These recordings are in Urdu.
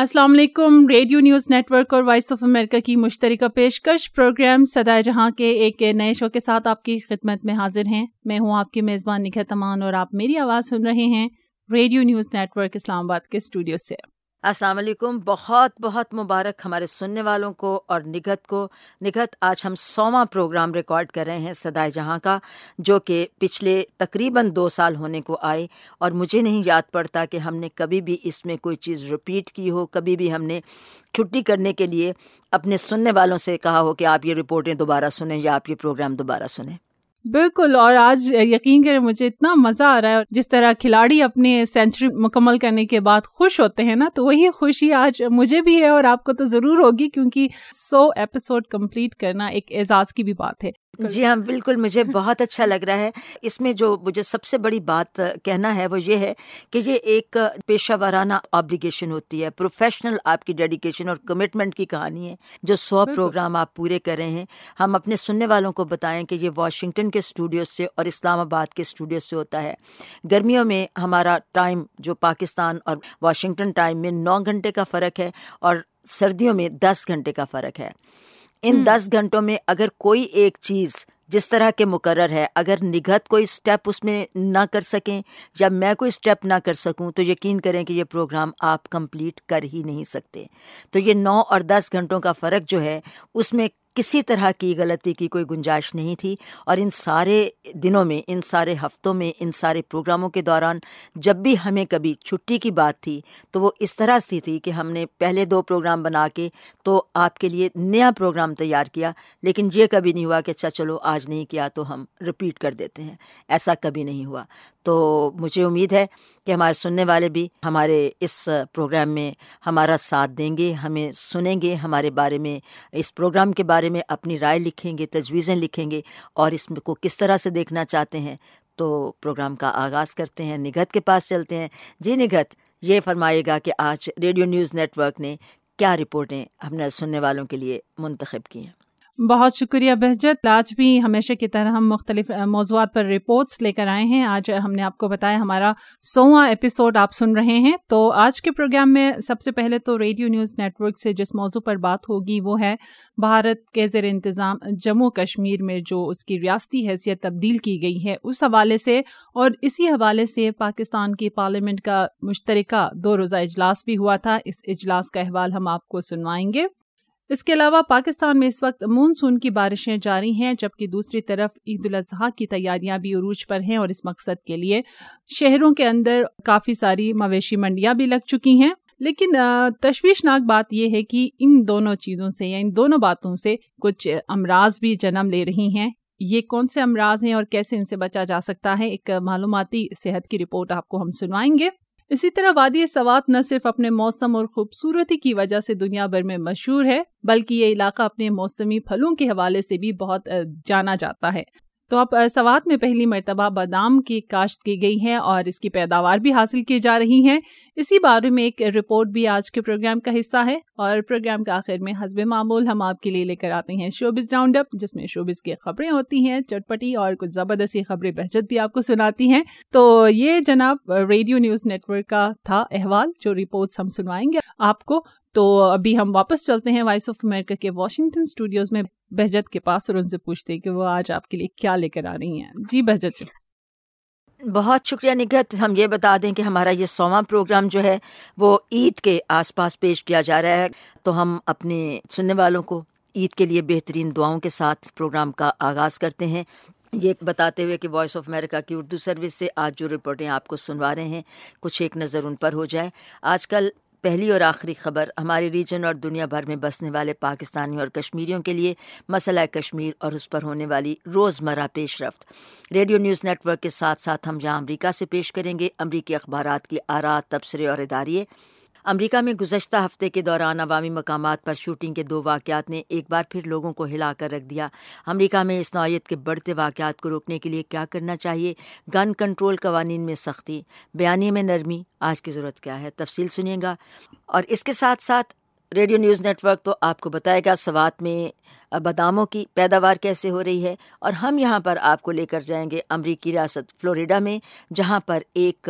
السلام علیکم، ریڈیو نیوز نیٹ ورک اور وائس آف امریکہ کی مشترکہ پیشکش پروگرام سدائے جہاں کے ایک نئے شو کے ساتھ آپ کی خدمت میں حاضر ہیں۔ میں ہوں آپ کی میزبان نکھت امان اور آپ میری آواز سن رہے ہیں ریڈیو نیوز نیٹ ورک اسلام آباد کے اسٹوڈیو سے۔ السلام علیکم، بہت بہت مبارک ہمارے سننے والوں کو اور نگت کو۔ نگت آج ہم سواں پروگرام ریکارڈ کر رہے ہیں سدائے جہاں کا، جو کہ پچھلے تقریباً دو سال ہونے کو آئے۔ اور مجھے نہیں یاد پڑتا کہ ہم نے کبھی بھی اس میں کوئی چیز رپیٹ کی ہو، کبھی بھی ہم نے چھٹی کرنے کے لیے اپنے سننے والوں سے کہا ہو کہ آپ یہ رپورٹیں دوبارہ سنیں یا آپ یہ پروگرام دوبارہ سنیں۔ بالکل، اور آج یقین کریں مجھے اتنا مزہ آ رہا ہے جس طرح کھلاڑی اپنے سینچری مکمل کرنے کے بعد خوش ہوتے ہیں نا، تو وہی خوشی آج مجھے بھی ہے اور آپ کو تو ضرور ہوگی کیونکہ سو ایپیسوڈ کمپلیٹ کرنا ایک اعزاز کی بھی بات ہے۔ جی ہاں بالکل مجھے بہت اچھا لگ رہا ہے۔ اس میں جو مجھے سب سے بڑی بات کہنا ہے وہ یہ ہے کہ یہ ایک پیشہ ورانہ آبلیگیشن ہوتی ہے۔ پروفیشنل آپ کی ڈیڈیکیشن اور کمٹمنٹ کی کہانی ہے جو سو پروگرام آپ پورے کر رہے ہیں۔ ہم اپنے سننے والوں کو بتائیں کہ یہ واشنگٹن کے اسٹوڈیو سے اور اسلام آباد کے اسٹوڈیو سے ہوتا ہے۔ گرمیوں میں ہمارا ٹائم جو پاکستان اور واشنگٹن ٹائم میں نو گھنٹے کا فرق ہے اور سردیوں میں دس گھنٹے کا فرق ہے۔ ان دس گھنٹوں میں اگر کوئی ایک چیز جس طرح کے مقرر ہے اگر نگہت کوئی اسٹیپ اس میں نہ کر سکیں یا میں کوئی اسٹیپ نہ کر سکوں تو یقین کریں کہ یہ پروگرام آپ کمپلیٹ کر ہی نہیں سکتے۔ تو یہ نو اور دس گھنٹوں کا فرق جو ہے اس میں کسی طرح کی غلطی کی کوئی گنجائش نہیں تھی اور ان سارے دنوں میں، ان سارے ہفتوں میں، ان سارے پروگراموں کے دوران جب بھی ہمیں کبھی چھٹی کی بات تھی تو وہ اس طرح سی تھی کہ ہم نے پہلے دو پروگرام بنا کے تو آپ کے لیے نیا پروگرام تیار کیا، لیکن یہ کبھی نہیں ہوا کہ اچھا چلو آج نہیں کیا تو ہم رپیٹ کر دیتے ہیں۔ ایسا کبھی نہیں ہوا۔ تو مجھے امید ہے کہ ہمارے سننے والے بھی ہمارے اس پروگرام میں ہمارا ساتھ دیں گے، ہمیں سنیں گے، ہمارے بارے میں، اس پروگرام کے بارے میں اپنی رائے لکھیں گے، تجویزیں لکھیں گے اور اس کو کس طرح سے دیکھنا چاہتے ہیں۔ تو پروگرام کا آغاز کرتے ہیں، نگہت کے پاس چلتے ہیں۔ جی نگہت، یہ فرمائے گا کہ آج ریڈیو نیوز نیٹ ورک نے کیا رپورٹیں ہم نے سننے والوں کے لیے منتخب کی ہیں۔ بہت شکریہ بہجت۔ آج بھی ہمیشہ کی طرح ہم مختلف موضوعات پر رپورٹس لے کر آئے ہیں۔ آج ہم نے آپ کو بتایا ہمارا سواں ایپیسوڈ آپ سن رہے ہیں۔ تو آج کے پروگرام میں سب سے پہلے تو ریڈیو نیوز نیٹ ورک سے جس موضوع پر بات ہوگی وہ ہے بھارت کے زیر انتظام جموں کشمیر میں جو اس کی ریاستی حیثیت تبدیل کی گئی ہے، اس حوالے سے اور اسی حوالے سے پاکستان کی پارلیمنٹ کا مشترکہ دو روزہ اجلاس بھی ہوا تھا۔ اس اجلاس کا احوال ہم آپ کو سنوائیں گے۔ اس کے علاوہ پاکستان میں اس وقت مونسون کی بارشیں جاری ہیں، جبکہ دوسری طرف عید الاضحیٰ کی تیاریاں بھی عروج پر ہیں اور اس مقصد کے لیے شہروں کے اندر کافی ساری مویشی منڈیاں بھی لگ چکی ہیں۔ لیکن تشویشناک بات یہ ہے کہ ان دونوں چیزوں سے یا ان دونوں باتوں سے کچھ امراض بھی جنم لے رہی ہیں۔ یہ کون سے امراض ہیں اور کیسے ان سے بچا جا سکتا ہے؟ ایک معلوماتی صحت کی رپورٹ آپ کو ہم سنوائیں گے۔ اسی طرح وادی سوات نہ صرف اپنے موسم اور خوبصورتی کی وجہ سے دنیا بھر میں مشہور ہے، بلکہ یہ علاقہ اپنے موسمی پھلوں کے حوالے سے بھی بہت جانا جاتا ہے۔ تو اب سوات میں پہلی مرتبہ بادام کی کاشت کی گئی ہے اور اس کی پیداوار بھی حاصل کی جا رہی ہیں۔ اسی بارے میں ایک رپورٹ بھی آج کے پروگرام کا حصہ ہے اور پروگرام کے آخر میں حسب معمول ہم آپ کے لیے لے کر آتے ہیں شوبز راؤنڈ اپ، جس میں شوبز کی خبریں ہوتی ہیں، چٹپٹی اور کچھ زبردستی خبریں بہجت بھی آپ کو سناتی ہیں۔ تو یہ جناب ریڈیو نیوز نیٹ ورک کا تھا احوال، جو رپورٹس ہم سنوائیں گے آپ کو۔ تو ابھی ہم واپس چلتے ہیں وائس آف امریکہ کے واشنگٹن اسٹوڈیوز میں بہجت کے پاس اور ان سے پوچھتے کہ وہ آج آپ کے لیے کیا لے کر آ رہی ہیں۔ جی بہجت جی۔ بہت شکریہ نگت ہم یہ بتا دیں کہ ہمارا یہ سواں پروگرام جو ہے وہ عید کے آس پاس پیش کیا جا رہا ہے۔ تو ہم اپنے سننے والوں کو عید کے لیے بہترین دعاؤں کے ساتھ پروگرام کا آغاز کرتے ہیں۔ یہ بتاتے ہوئے کہ وائس آف امریکہ کی اردو سروس سے آج جو رپورٹیں آپ کو سنوا رہے ہیں، کچھ ایک نظر ان پر ہو جائے۔ آج کل پہلی اور آخری خبر ہمارے ریجن اور دنیا بھر میں بسنے والے پاکستانی اور کشمیریوں کے لیے مسئلہ کشمیر اور اس پر ہونے والی روزمرہ پیش رفت۔ ریڈیو نیوز نیٹ ورک کے ساتھ ساتھ ہم جہاں امریکہ سے پیش کریں گے، امریکی اخبارات کی آرات تبصرے اور ادارے امریکہ میں گزشتہ ہفتے کے دوران عوامی مقامات پر شوٹنگ کے دو واقعات نے ایک بار پھر لوگوں کو ہلا کر رکھ دیا۔ امریکہ میں اس نوعیت کے بڑھتے واقعات کو روکنے کے لیے کیا کرنا چاہیے؟ گن کنٹرول قوانین میں سختی۔ بیانی میں نرمی۔ آج کی ضرورت کیا ہے؟ تفصیل سنیے گا۔ اور اس کے ساتھ ساتھ ریڈیو نیوز نیٹ ورک تو آپ کو بتائے گا سوات میں باداموں کی پیداوار کیسے ہو رہی ہے۔ اور ہم یہاں پر آپ کو لے کر جائیں گے امریکی ریاست فلوریڈا میں، جہاں پر ایک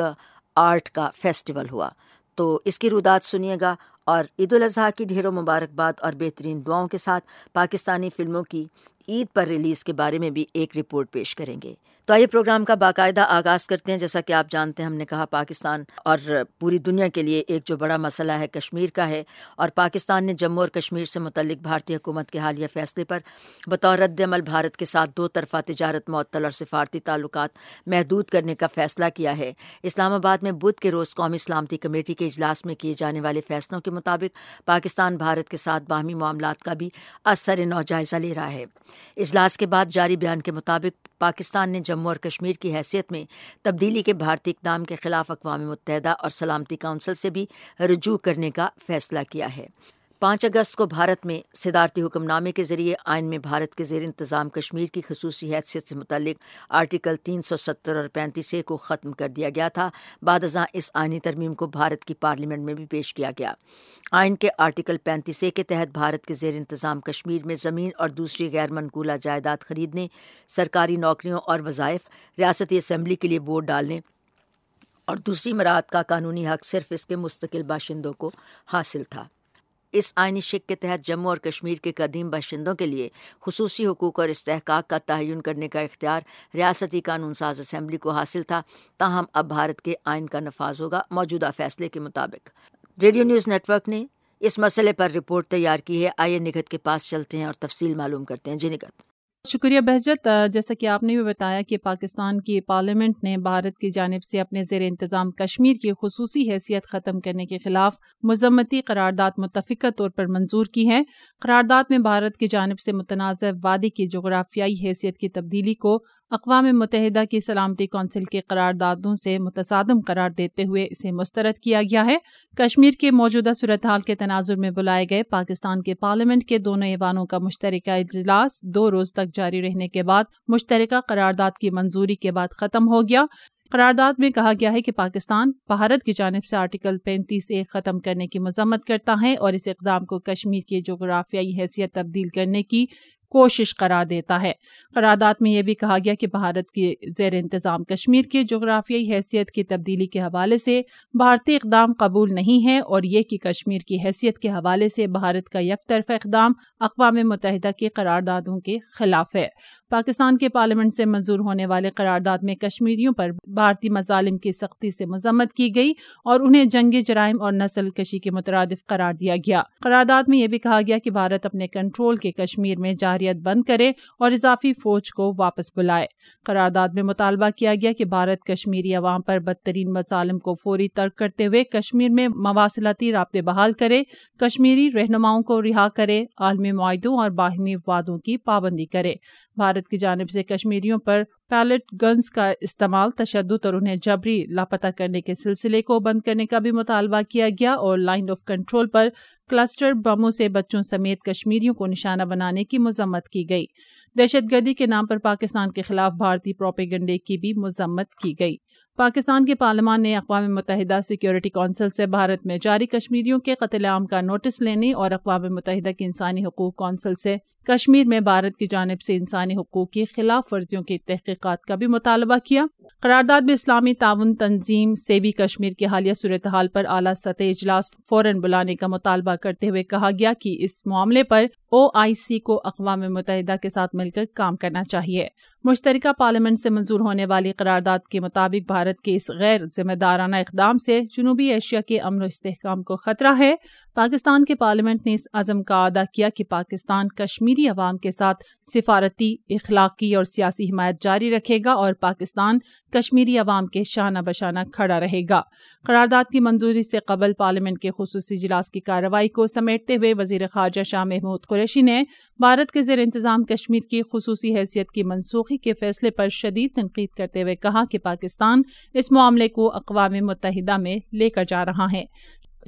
آرٹ کا فیسٹیول ہوا۔ تو اس کی رودات سنیے گا اور عید الاضحیٰ کی ڈھیروں مبارکباد اور بہترین دعاؤں کے ساتھ پاکستانی فلموں کی عید پر ریلیز کے بارے میں بھی ایک رپورٹ پیش کریں گے۔ تو آئیے پروگرام کا باقاعدہ آغاز کرتے ہیں۔ جیسا کہ آپ جانتے ہیں، ہم نے کہا پاکستان اور پوری دنیا کے لیے ایک جو بڑا مسئلہ ہے، کشمیر کا ہے۔ اور پاکستان نے جموں اور کشمیر سے متعلق بھارتی حکومت کے حالیہ فیصلے پر بطور رد عمل بھارت کے ساتھ دو طرفہ تجارت، معطل اور سفارتی تعلقات محدود کرنے کا فیصلہ کیا ہے۔ اسلام آباد میں بدھ کے روز قومی سلامتی کمیٹی کے اجلاس میں کیے جانے والے فیصلوں کے مطابق پاکستان بھارت کے ساتھ باہمی معاملات کا بھی اثر نو جائزہ لے رہا ہے۔ اجلاس کے بعد جاری بیان کے مطابق پاکستان نے جموں اور کشمیر کی حیثیت میں تبدیلی کے بھارتی اقدام کے خلاف اقوام متحدہ اور سلامتی کونسل سے بھی رجوع کرنے کا فیصلہ کیا ہے۔ پانچ اگست کو بھارت میں صدارتی حکم نامے کے ذریعے آئین میں بھارت کے زیر انتظام کشمیر کی خصوصی حیثیت سے متعلق آرٹیکل تین سو ستر اور پینتیس اے کو ختم کر دیا گیا تھا۔ بعد ازاں اس آئینی ترمیم کو بھارت کی پارلیمنٹ میں بھی پیش کیا گیا۔ آئین کے آرٹیکل پینتیس اے کے تحت بھارت کے زیر انتظام کشمیر میں زمین اور دوسری غیر منقولہ جائیداد خریدنے، سرکاری نوکریوں اور وظائف، ریاستی اسمبلی کے لیے ووٹ ڈالنے اور دوسری مراعات کا قانونی حق صرف اس کے مستقل باشندوں کو حاصل تھا۔ اس آئینی شک کے تحت جموں اور کشمیر کے قدیم باشندوں کے لیے خصوصی حقوق اور استحقاق کا تعین کرنے کا اختیار ریاستی قانون ساز اسمبلی کو حاصل تھا، تاہم اب بھارت کے آئین کا نفاذ ہوگا موجودہ فیصلے کے مطابق۔ ریڈیو نیوز نیٹ ورک نے اس مسئلے پر رپورٹ تیار کی ہے۔ آئیے نگت کے پاس چلتے ہیں اور تفصیل معلوم کرتے ہیں۔ جی نگت شکریہ بہجت۔ جیسا کہ آپ نے بھی بتایا کہ پاکستان کی پارلیمنٹ نے بھارت کی جانب سے اپنے زیر انتظام کشمیر کی خصوصی حیثیت ختم کرنے کے خلاف مذمتی قرارداد متفقہ طور پر منظور کی ہے۔ قرارداد میں بھارت کی جانب سے متنازع وادی کی جغرافیائی حیثیت کی تبدیلی کو اقوام متحدہ کی سلامتی کونسل کے قراردادوں سے متصادم قرار دیتے ہوئے اسے مسترد کیا گیا ہے۔ کشمیر کے موجودہ صورتحال کے تناظر میں بلائے گئے پاکستان کے پارلیمنٹ کے دونوں ایوانوں کا مشترکہ اجلاس دو روز تک جاری رہنے کے بعد مشترکہ قرارداد کی منظوری کے بعد ختم ہو گیا۔ قرارداد میں کہا گیا ہے کہ پاکستان بھارت کی جانب سے آرٹیکل پینتیس اے ختم کرنے کی مذمت کرتا ہے اور اس اقدام کو کشمیر کی جغرافیائی حیثیت تبدیل کرنے کی کوشش قرار دیتا ہے۔ قرارداد میں یہ بھی کہا گیا کہ بھارت کے زیر انتظام کشمیر کی جغرافیائی حیثیت کی تبدیلی کے حوالے سے بھارتی اقدام قبول نہیں ہے اور یہ کہ کشمیر کی حیثیت کے حوالے سے بھارت کا یک طرف اقدام اقوام متحدہ کے قراردادوں کے خلاف ہے۔ پاکستان کے پارلیمنٹ سے منظور ہونے والے قرارداد میں کشمیریوں پر بھارتی مظالم کی سختی سے مذمت کی گئی اور انہیں جنگی جرائم اور نسل کشی کے مترادف قرار دیا گیا۔ قرارداد میں یہ بھی کہا گیا کہ بھارت اپنے کنٹرول کے کشمیر میں جارحیت بند کرے اور اضافی فوج کو واپس بلائے۔ قرارداد میں مطالبہ کیا گیا کہ بھارت کشمیری عوام پر بدترین مظالم کو فوری ترک کرتے ہوئے کشمیر میں مواصلاتی رابطے بحال کرے، کشمیری رہنماؤں کو رہا کرے، عالمی معاہدوں اور باہمی وادوں کی پابندی کرے۔ بھارت کی جانب سے کشمیریوں پر پیلٹ گنز کا استعمال، تشدد اور انہیں جبری لاپتہ کرنے کے سلسلے کو بند کرنے کا بھی مطالبہ کیا گیا اور لائن آف کنٹرول پر کلسٹر بموں سے بچوں سمیت کشمیریوں کو نشانہ بنانے کی مذمت کی گئی۔ دہشت گردی کے نام پر پاکستان کے خلاف بھارتی پروپیگنڈے کی بھی مذمت کی گئی۔ پاکستان کے پارلیمان نے اقوام متحدہ سیکیورٹی کونسل سے بھارت میں جاری کشمیریوں کے قتل عام کا نوٹس لینے اور اقوام متحدہ کی انسانی حقوق کونسل سے کشمیر میں بھارت کی جانب سے انسانی حقوق کی خلاف ورزیوں کی تحقیقات کا بھی مطالبہ کیا۔ قرارداد میں اسلامی تعاون تنظیم سے بھی کشمیر کی حالیہ صورتحال پر اعلیٰ سطح اجلاس فوراً بلانے کا مطالبہ کرتے ہوئے کہا گیا کہ اس معاملے پر او آئی سی کو اقوام متحدہ کے ساتھ مل کر کام کرنا چاہیے۔ مشترکہ پارلیمنٹ سے منظور ہونے والی قرارداد کے مطابق بھارت کے اس غیر ذمہ دارانہ اقدام سے جنوبی ایشیا کے امن و استحکام کو خطرہ ہے۔ پاکستان کے پارلیمنٹ نے اس عزم کا ادا کیا کہ پاکستان کشمیری عوام کے ساتھ سفارتی، اخلاقی اور سیاسی حمایت جاری رکھے گا اور پاکستان کشمیری عوام کے شانہ بشانہ کھڑا رہے گا۔ قرارداد کی منظوری سے قبل پارلیمنٹ کے خصوصی اجلاس کی کارروائی کو سمیٹتے ہوئے وزیر خارجہ شاہ محمود قریشی نے بھارت کے زیر انتظام کشمیر کی خصوصی حیثیت کی منسوخی کے فیصلے پر شدید تنقید کرتے ہوئے کہا کہ پاکستان اس معاملے کو اقوام متحدہ میں لے کر جا رہا ہے۔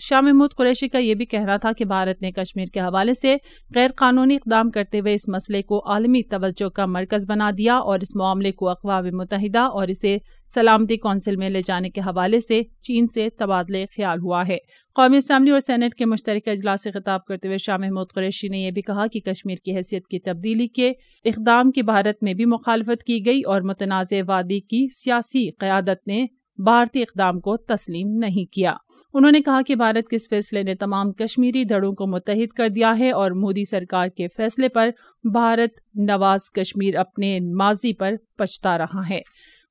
شاہ محمود قریشی کا یہ بھی کہنا تھا کہ بھارت نے کشمیر کے حوالے سے غیر قانونی اقدام کرتے ہوئے اس مسئلے کو عالمی توجہ کا مرکز بنا دیا اور اس معاملے کو اقوام متحدہ اور اسے سلامتی کونسل میں لے جانے کے حوالے سے چین سے تبادلے خیال ہوا ہے۔ قومی اسمبلی اور سینٹ کے مشترکہ اجلاس سے خطاب کرتے ہوئے شاہ محمود قریشی نے یہ بھی کہا کہ کشمیر کی حیثیت کی تبدیلی کے اقدام کی بھارت میں بھی مخالفت کی گئی اور متنازع وادی کی سیاسی قیادت نے بھارتی اقدام کو تسلیم نہیں کیا۔ انہوں نے کہا کہ بھارت کے اس فیصلے نے تمام کشمیری دھڑوں کو متحد کر دیا ہے اور مودی سرکار کے فیصلے پر بھارت نواز کشمیر اپنے ماضی پر پچھتا رہا ہے۔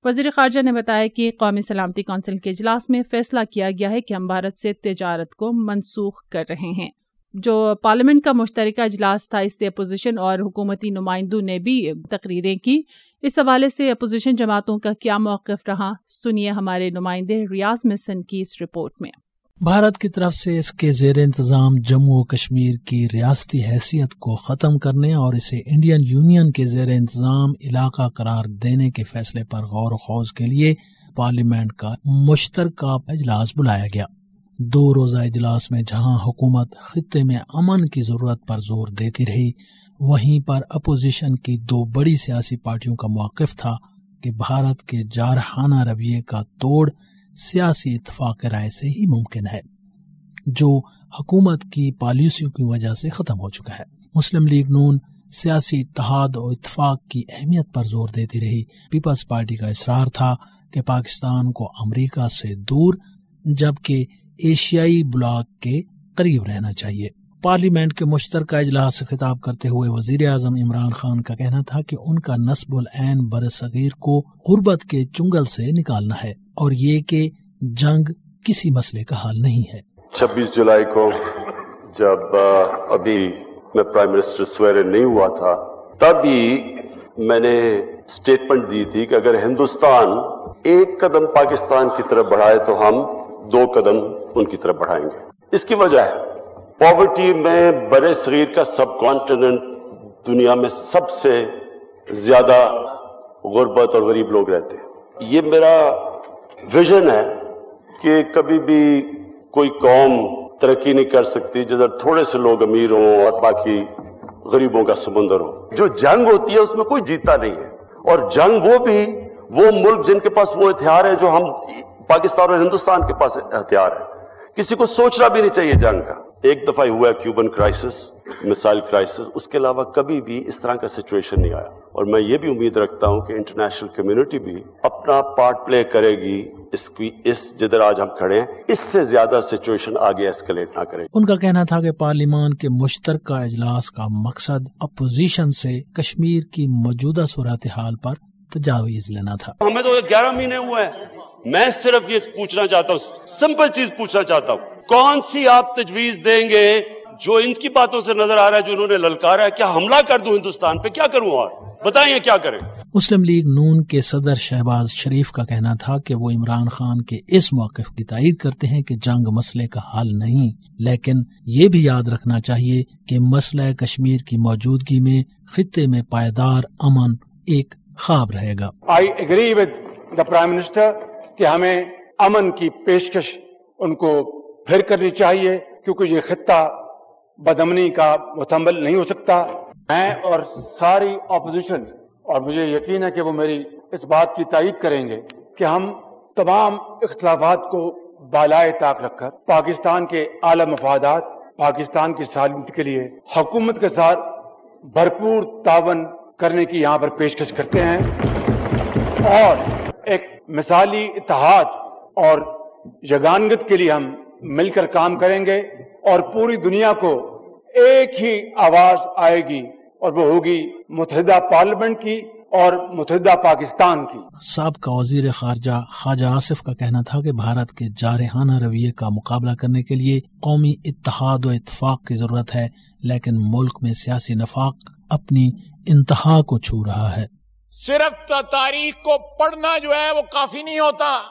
وزیر خارجہ نے بتایا کہ قومی سلامتی کونسل کے اجلاس میں فیصلہ کیا گیا ہے کہ ہم بھارت سے تجارت کو منسوخ کر رہے ہیں۔ جو پارلیمنٹ کا مشترکہ اجلاس تھا، اس سے اپوزیشن اور حکومتی نمائندوں نے بھی تقریریں کی۔ اس حوالے سے اپوزیشن جماعتوں کا کیا موقف رہا، سنیے ہمارے نمائندے ریاض مسن کی اس رپورٹ میں۔ بھارت کی طرف سے اس کے زیر انتظام جموں و کشمیر کی ریاستی حیثیت کو ختم کرنے اور اسے انڈین یونین کے زیر انتظام علاقہ قرار دینے کے فیصلے پر غور و خوض کے لیے پارلیمنٹ کا مشترکہ اجلاس بلایا گیا۔ دو روزہ اجلاس میں جہاں حکومت خطے میں امن کی ضرورت پر زور دیتی رہی، وہیں پر اپوزیشن کی دو بڑی سیاسی پارٹیوں کا موقف تھا کہ بھارت کے جارحانہ رویے کا توڑ سیاسی اتفاق رائے سے ہی ممکن ہے، جو حکومت کی پالیسیوں کی وجہ سے ختم ہو چکا ہے۔ مسلم لیگ نون سیاسی اتحاد و اتفاق کی اہمیت پر زور دیتی رہی۔ پیپلز پارٹی کا اصرار تھا کہ پاکستان کو امریکہ سے دور، جبکہ ایشیائی بلاک کے قریب رہنا چاہیے۔ پارلیمنٹ کے مشترکہ اجلاس سے خطاب کرتے ہوئے وزیر اعظم عمران خان کا کہنا تھا کہ ان کا نصب العین بر صغیر کو غربت کے چنگل سے نکالنا ہے۔ اور یہ کہ جنگ کسی مسئلے کا حل نہیں ہے۔ چھبیس جولائی کو جب ابھی میں پرائم منسٹر سویرے نہیں ہوا تھا تب ہی میں نے اسٹیٹمنٹ دی تھی کہ اگر ہندوستان ایک قدم پاکستان کی طرف بڑھائے تو ہم دو قدم ان کی طرف بڑھائیں گے۔ اس کی وجہ ہے پاورٹی میں برے صغیر کا سب کانٹیننٹ دنیا میں سب سے زیادہ غربت اور غریب لوگ رہتے ہیں۔ یہ میرا ویژن ہے کہ کبھی بھی کوئی قوم ترقی نہیں کر سکتی جدھر تھوڑے سے لوگ امیر ہوں اور باقی غریبوں کا سمندر ہو۔ جو جنگ ہوتی ہے اس میں کوئی جیتا نہیں ہے۔ اور جنگ وہ بھی وہ ملک جن کے پاس وہ ہتھیار ہے جو ہم پاکستان اور ہندوستان کے پاس ہتھیار ہے کسی کو سوچنا بھی نہیں چاہیے جنگ کا۔ ایک دفعہ ہوا ہے کیوبن کرائسس مثال کرائسس اس کے علاوہ کبھی بھی اس طرح کا سچویشن نہیں آیا۔ اور میں یہ بھی امید رکھتا ہوں کہ انٹرنیشنل کمیونٹی بھی اپنا پارٹ پلے کرے گی اس کی اس جدھر آج ہم کھڑے ہیں اس سے زیادہ سچویشن آگے ایسکلیٹ نہ کرے۔ ان کا کہنا تھا کہ پارلیمان کے مشترکہ اجلاس کا مقصد اپوزیشن سے کشمیر کی موجودہ صورتحال پر تجاویز لینا تھا۔ ہمیں تو گیارہ مہینے ہوئے ہیں۔ میں صرف یہ پوچھنا چاہتا ہوں سمپل چیز پوچھنا چاہتا ہوں کون سی آپ تجویز دیں گے جو ان کی باتوں سے نظر آ رہا ہے جو انہوں نے للکارا ہے کیا حملہ کر دوں ہندوستان پہ؟ کیا کروں اور؟ بتائیں کیا کریں؟ مسلم لیگ نون کے صدر شہباز شریف کا کہنا تھا کہ وہ عمران خان کے اس موقف کی تائید کرتے ہیں کہ جنگ مسئلے کا حل نہیں لیکن یہ بھی یاد رکھنا چاہیے کہ مسئلہ کشمیر کی موجودگی میں خطے میں پائیدار امن ایک خواب رہے گا۔ I agree with the prime minister کہ ہمیں امن کی پیشکش ان کو پھر کرنی چاہیے، کیونکہ یہ خطہ بدمنی کا متمل نہیں ہو سکتا۔ میں اور ساری اپوزیشن اور مجھے یقین ہے کہ وہ میری اس بات کی تائید کریں گے کہ ہم تمام اختلافات کو بالائے طاق رکھ کر پاکستان کے اعلی مفادات پاکستان کی سالمت کے لیے حکومت کے ساتھ بھرپور تعاون کرنے کی یہاں پر پیشکش کرتے ہیں۔ اور ایک مثالی اتحاد اور یگانگت کے لیے ہم مل کر کام کریں گے اور پوری دنیا کو ایک ہی آواز آئے گی اور وہ ہوگی متحدہ پارلیمنٹ کی اور متحدہ پاکستان کی۔ سابقہ وزیر خارجہ خواجہ آصف کا کہنا تھا کہ بھارت کے جارحانہ رویے کا مقابلہ کرنے کے لیے قومی اتحاد و اتفاق کی ضرورت ہے، لیکن ملک میں سیاسی نفاق اپنی انتہا کو چھو رہا ہے۔ صرف تاریخ کو پڑھنا جو ہے وہ کافی نہیں ہوتا۔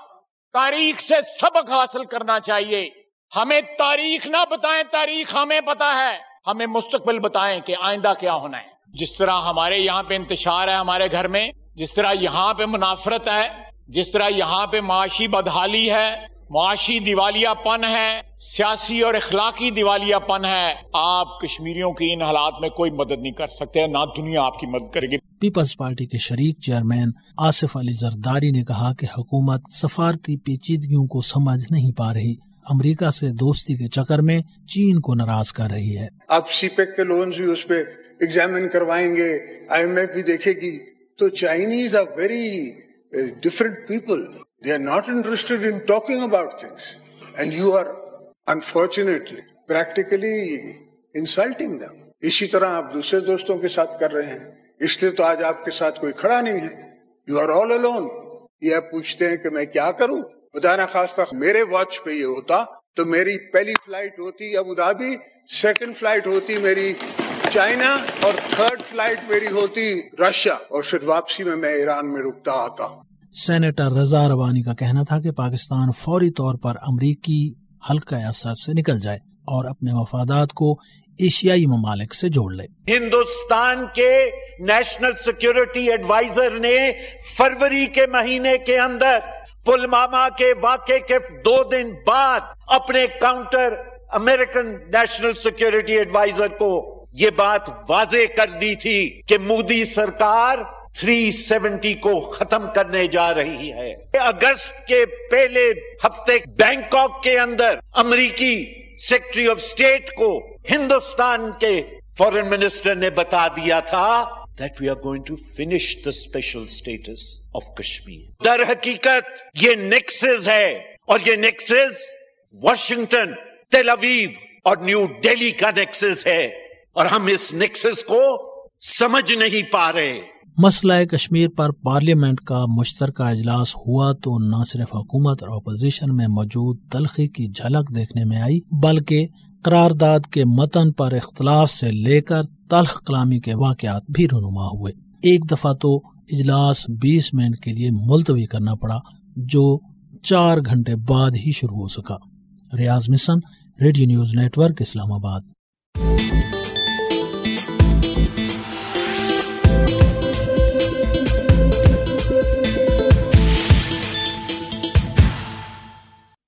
تاریخ سے سبق حاصل کرنا چاہیے۔ ہمیں تاریخ نہ بتائیں، تاریخ ہمیں پتا ہے۔ ہمیں مستقبل بتائیں کہ آئندہ کیا ہونا ہے۔ جس طرح ہمارے یہاں پہ انتشار ہے ہمارے گھر میں، جس طرح یہاں پہ منافرت ہے، جس طرح یہاں پہ معاشی بدحالی ہے، معاشی دیوالیہ پن ہے سیاسی اور اخلاقی دیوالیہ پن ہے۔ آپ کشمیریوں کی ان حالات میں کوئی مدد نہیں کر سکتے نہ دنیا آپ کی مدد کرے گی۔ پیپلز پارٹی کے شریک چیئرمین آصف علی زرداری نے کہا کہ حکومت سفارتی پیچیدگیوں کو سمجھ نہیں پا رہی۔ امریکہ سے دوستی کے چکر میں چین کو ناراض کر رہی ہے۔ آپ سی پیک کے لونز بھی اس پہ ایگزامن کروائیں گے۔ آئی ایم ایف بھی دیکھے گی۔ تو Chinese are very different people they are not interested in talking about things and you are unfortunately practically insulting them اسی طرح آپ دوسرے دوستوں کے ساتھ کر رہے ہیں، اس لیے تو آج آپ کے ساتھ کوئی کھڑا نہیں ہے۔ یو آر آل الون یہ آپ پوچھتے ہیں کہ میں کیا کروں؟ خدا طرح میرے واچ پہ یہ ہوتا تو میری پہلی فلائٹ ہوتی ابو دھابی سیکنڈ فلائٹ ہوتی میری چائنا اور تھرڈ فلائٹ میری ہوتی رشیا۔ اور پھر واپسی میں میں ایران میں رکتا آتا۔ سینیٹر رضا روانی کا کہنا تھا کہ پاکستان فوری طور پر امریکی ہلکا احساس سے نکل جائے اور اپنے مفادات کو ایشیائی ممالک سے جوڑ لے۔ ہندوستان کے نیشنل سیکیورٹی ایڈوائزر نے فروری کے مہینے کے اندر پلوامہ کے واقعے کے دو دن بعد اپنے counter American national security adviser کو یہ بات واضح کر دی تھی کہ مودی سرکار تھری سیونٹی کو ختم کرنے جا رہی ہے۔ اگست کے پہلے ہفتے بینکاک کے اندر امریکی سیکٹری آف اسٹیٹ کو ہندوستان کے فورن منسٹر نے بتا دیا تھا that we are going to finish the special status of Kashmir در حقیقت یہ نیکسز ہے اور یہ نیکسز واشنگٹن تیل اویو اور نیو ڈیلی کا نیکسز ہے اور ہم اس نیکسز کو سمجھ نہیں پا رہے۔ مسئلہ کشمیر پر پارلیمنٹ کا مشترکہ اجلاس ہوا تو نہ صرف حکومت اور اپوزیشن میں موجود تلخی کی جھلک دیکھنے میں آئی، بلکہ قرارداد کے متن پر اختلاف سے لے کر تلخ کلامی کے واقعات بھی رونما ہوئے۔ ایک دفعہ تو اجلاس بیس منٹ کے لیے ملتوی کرنا پڑا، جو چار گھنٹے بعد ہی شروع ہو سکا۔ Riaz Missan, Radio News Network, Islamabad.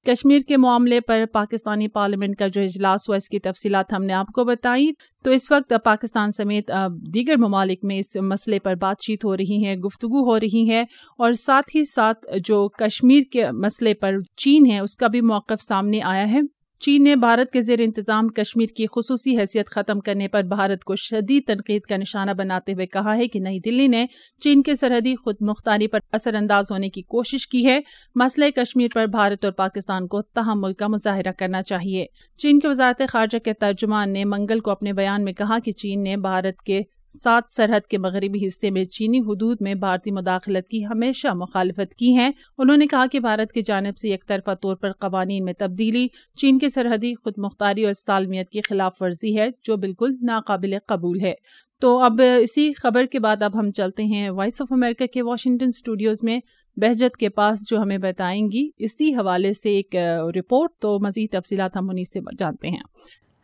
Kashmir کے معاملے پر پاکستانی پارلیمنٹ کا جو اجلاس ہوا، اس کی تفصیلات ہم نے آپ کو بتائی۔ تو اس وقت پاکستان سمیت دیگر ممالک میں اس مسئلے پر بات چیت ہو رہی ہے، گفتگو ہو رہی ہے اور ساتھ ہی ساتھ جو کشمیر کے مسئلے پر چین ہے، اس کا بھی موقف سامنے آیا ہے۔ چین نے بھارت کے زیر انتظام کشمیر کی خصوصی حیثیت ختم کرنے پر بھارت کو شدید تنقید کا نشانہ بناتے ہوئے کہا ہے کہ نئی دلی نے چین کے سرحدی خود مختاری پر اثر انداز ہونے کی کوشش کی ہے۔ مسئلہ کشمیر پر بھارت اور پاکستان کو تحمل کا مظاہرہ کرنا چاہیے۔ چین کے وزارت خارجہ کے ترجمان نے منگل کو اپنے بیان میں کہا کہ چین نے بھارت کے سات سرحد کے مغربی حصے میں چینی حدود میں بھارتی مداخلت کی ہمیشہ مخالفت کی ہیں۔ انہوں نے کہا کہ بھارت کی جانب سے یک طرفہ طور پر قوانین میں تبدیلی، چین کے سرحدی خود مختاری اور سالمیت کی خلاف ورزی ہے، جو بالکل ناقابل قبول ہے۔ تو اب اسی خبر کے بعد اب ہم چلتے ہیں وائس آف امریکہ کے واشنگٹن اسٹوڈیوز میں۔ بہجت کے پاس جو ہمیں بتائیں گی، اسی حوالے سے ایک رپورٹ، تو مزید تفصیلات ہم انہیں سے جانتے ہیں۔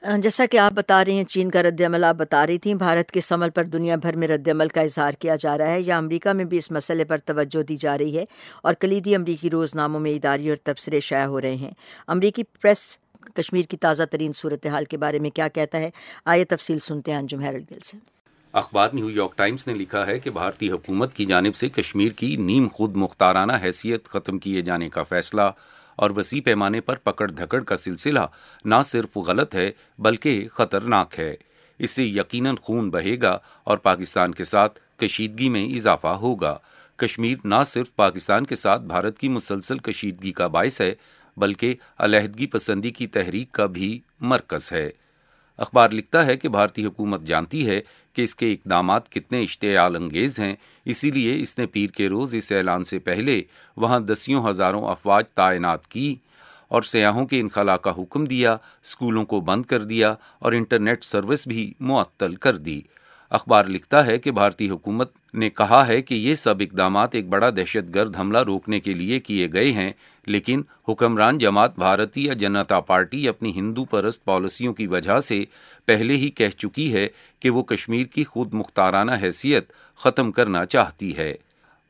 جیسا کہ آپ بتا رہی ہیں، چین کا رد عمل آپ بتا رہی تھیں۔ بھارت کے سمل پر دنیا بھر میں رد عمل کا اظہار کیا جا رہا ہے، یا امریکہ میں بھی اس مسئلے پر توجہ دی جا رہی ہے اور کلیدی امریکی روز ناموں میں اداری اور تبصرے شائع ہو رہے ہیں۔ امریکی پریس کشمیر کی تازہ ترین صورتحال کے بارے میں کیا کہتا ہے؟ آئے تفصیل سنتے ہیں۔ انجم ہیرلڈ گل سے۔ اخبار نیو یارک ٹائمز نے لکھا ہے کہ بھارتی حکومت کی جانب سے کشمیر کی نیم خود مختارانہ حیثیت ختم کیے جانے کا فیصلہ اور وسیع پیمانے پر پکڑ دھکڑ کا سلسلہ نہ صرف غلط ہے بلکہ خطرناک ہے۔ اس سے یقیناً خون بہے گا اور پاکستان کے ساتھ کشیدگی میں اضافہ ہوگا۔ کشمیر نہ صرف پاکستان کے ساتھ بھارت کی مسلسل کشیدگی کا باعث ہے، بلکہ علیحدگی پسندی کی تحریک کا بھی مرکز ہے۔ اخبار لکھتا ہے کہ بھارتی حکومت جانتی ہے کہ اس کے اقدامات کتنے اشتعال انگیز ہیں، اسی لیے اس نے پیر کے روز اس اعلان سے پہلے وہاں دسیوں ہزاروں افواج تعینات کی اور سیاحوں کے انخلا کا حکم دیا اسکولوں کو بند کر دیا اور انٹرنیٹ سروس بھی معطل کر دی۔ اخبار لکھتا ہے کہ بھارتی حکومت نے کہا ہے کہ یہ سب اقدامات ایک بڑا دہشت گرد حملہ روکنے کے لیے کیے گئے ہیں، لیکن حکمران جماعت بھارتی یا جنتا پارٹی اپنی ہندو پرست پالیسیوں کی وجہ سے پہلے ہی کہہ چکی ہے کہ وہ کشمیر کی خود مختارانہ حیثیت ختم کرنا چاہتی ہے۔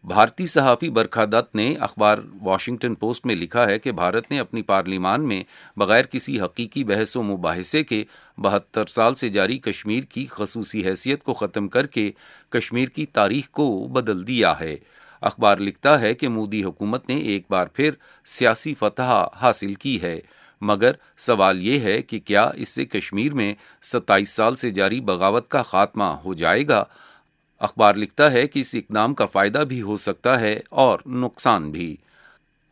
بھارتی صحافی برکھا دت نے اخبار واشنگٹن پوسٹ میں لکھا ہے کہ بھارت نے اپنی پارلیمان میں بغیر کسی حقیقی بحث و مباحثے کے بہتر سال سے جاری کشمیر کی خصوصی حیثیت کو ختم کر کے کشمیر کی تاریخ کو بدل دیا ہے۔ اخبار لکھتا ہے کہ مودی حکومت نے ایک بار پھر سیاسی فتح حاصل کی ہے۔ مگر سوال یہ ہے کہ کیا اس سے کشمیر میں ستائیس سال سے جاری بغاوت کا خاتمہ ہو جائے گا؟ اخبار لکھتا ہے کہ اس اقدام کا فائدہ بھی ہو سکتا ہے اور نقصان بھی۔